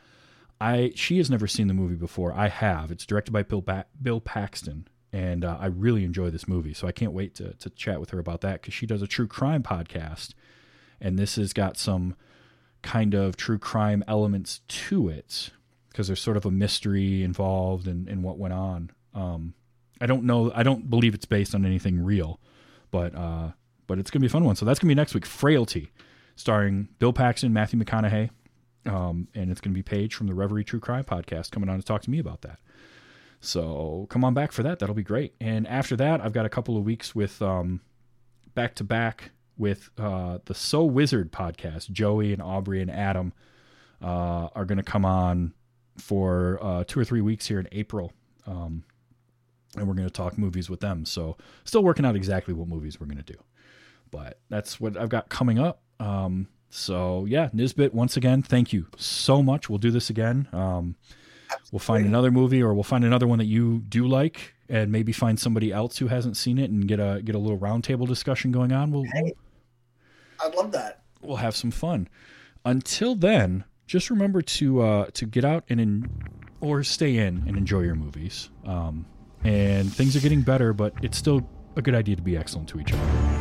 I she has never seen the movie before. I have. It's directed by Bill ba- Bill Paxton, and uh, I really enjoy this movie. So I can't wait to to chat with her about that because she does a true crime podcast, and this has got some kind of true crime elements to it because there's sort of a mystery involved in, in what went on. Um, I don't know. I don't believe it's based on anything real, but uh, but it's gonna be a fun one. So that's gonna be next week. Frailty, starring Bill Paxton, Matthew McConaughey, um, and it's gonna be Paige from the Reverie True Crime podcast coming on to talk to me about that. So come on back for that. That'll be great. And after that, I've got a couple of weeks with um, back to back with uh, the So Wizard podcast. Joey and Aubrey and Adam uh, are going to come on for uh, two or three weeks here in April. Um, and we're going to talk movies with them. So still working out exactly what movies we're going to do. But that's what I've got coming up. Um, so yeah, Nisbet, once again, thank you so much. We'll do this again. Um, we'll find another movie or we'll find another one that you do like and maybe find somebody else who hasn't seen it and get a get a little roundtable discussion going on. We'll, we'll I'd love that. we'll have some fun. Until then, just remember to uh, to get out and in, or stay in and enjoy your movies. Um, and things are getting better, but it's still a good idea to be excellent to each other.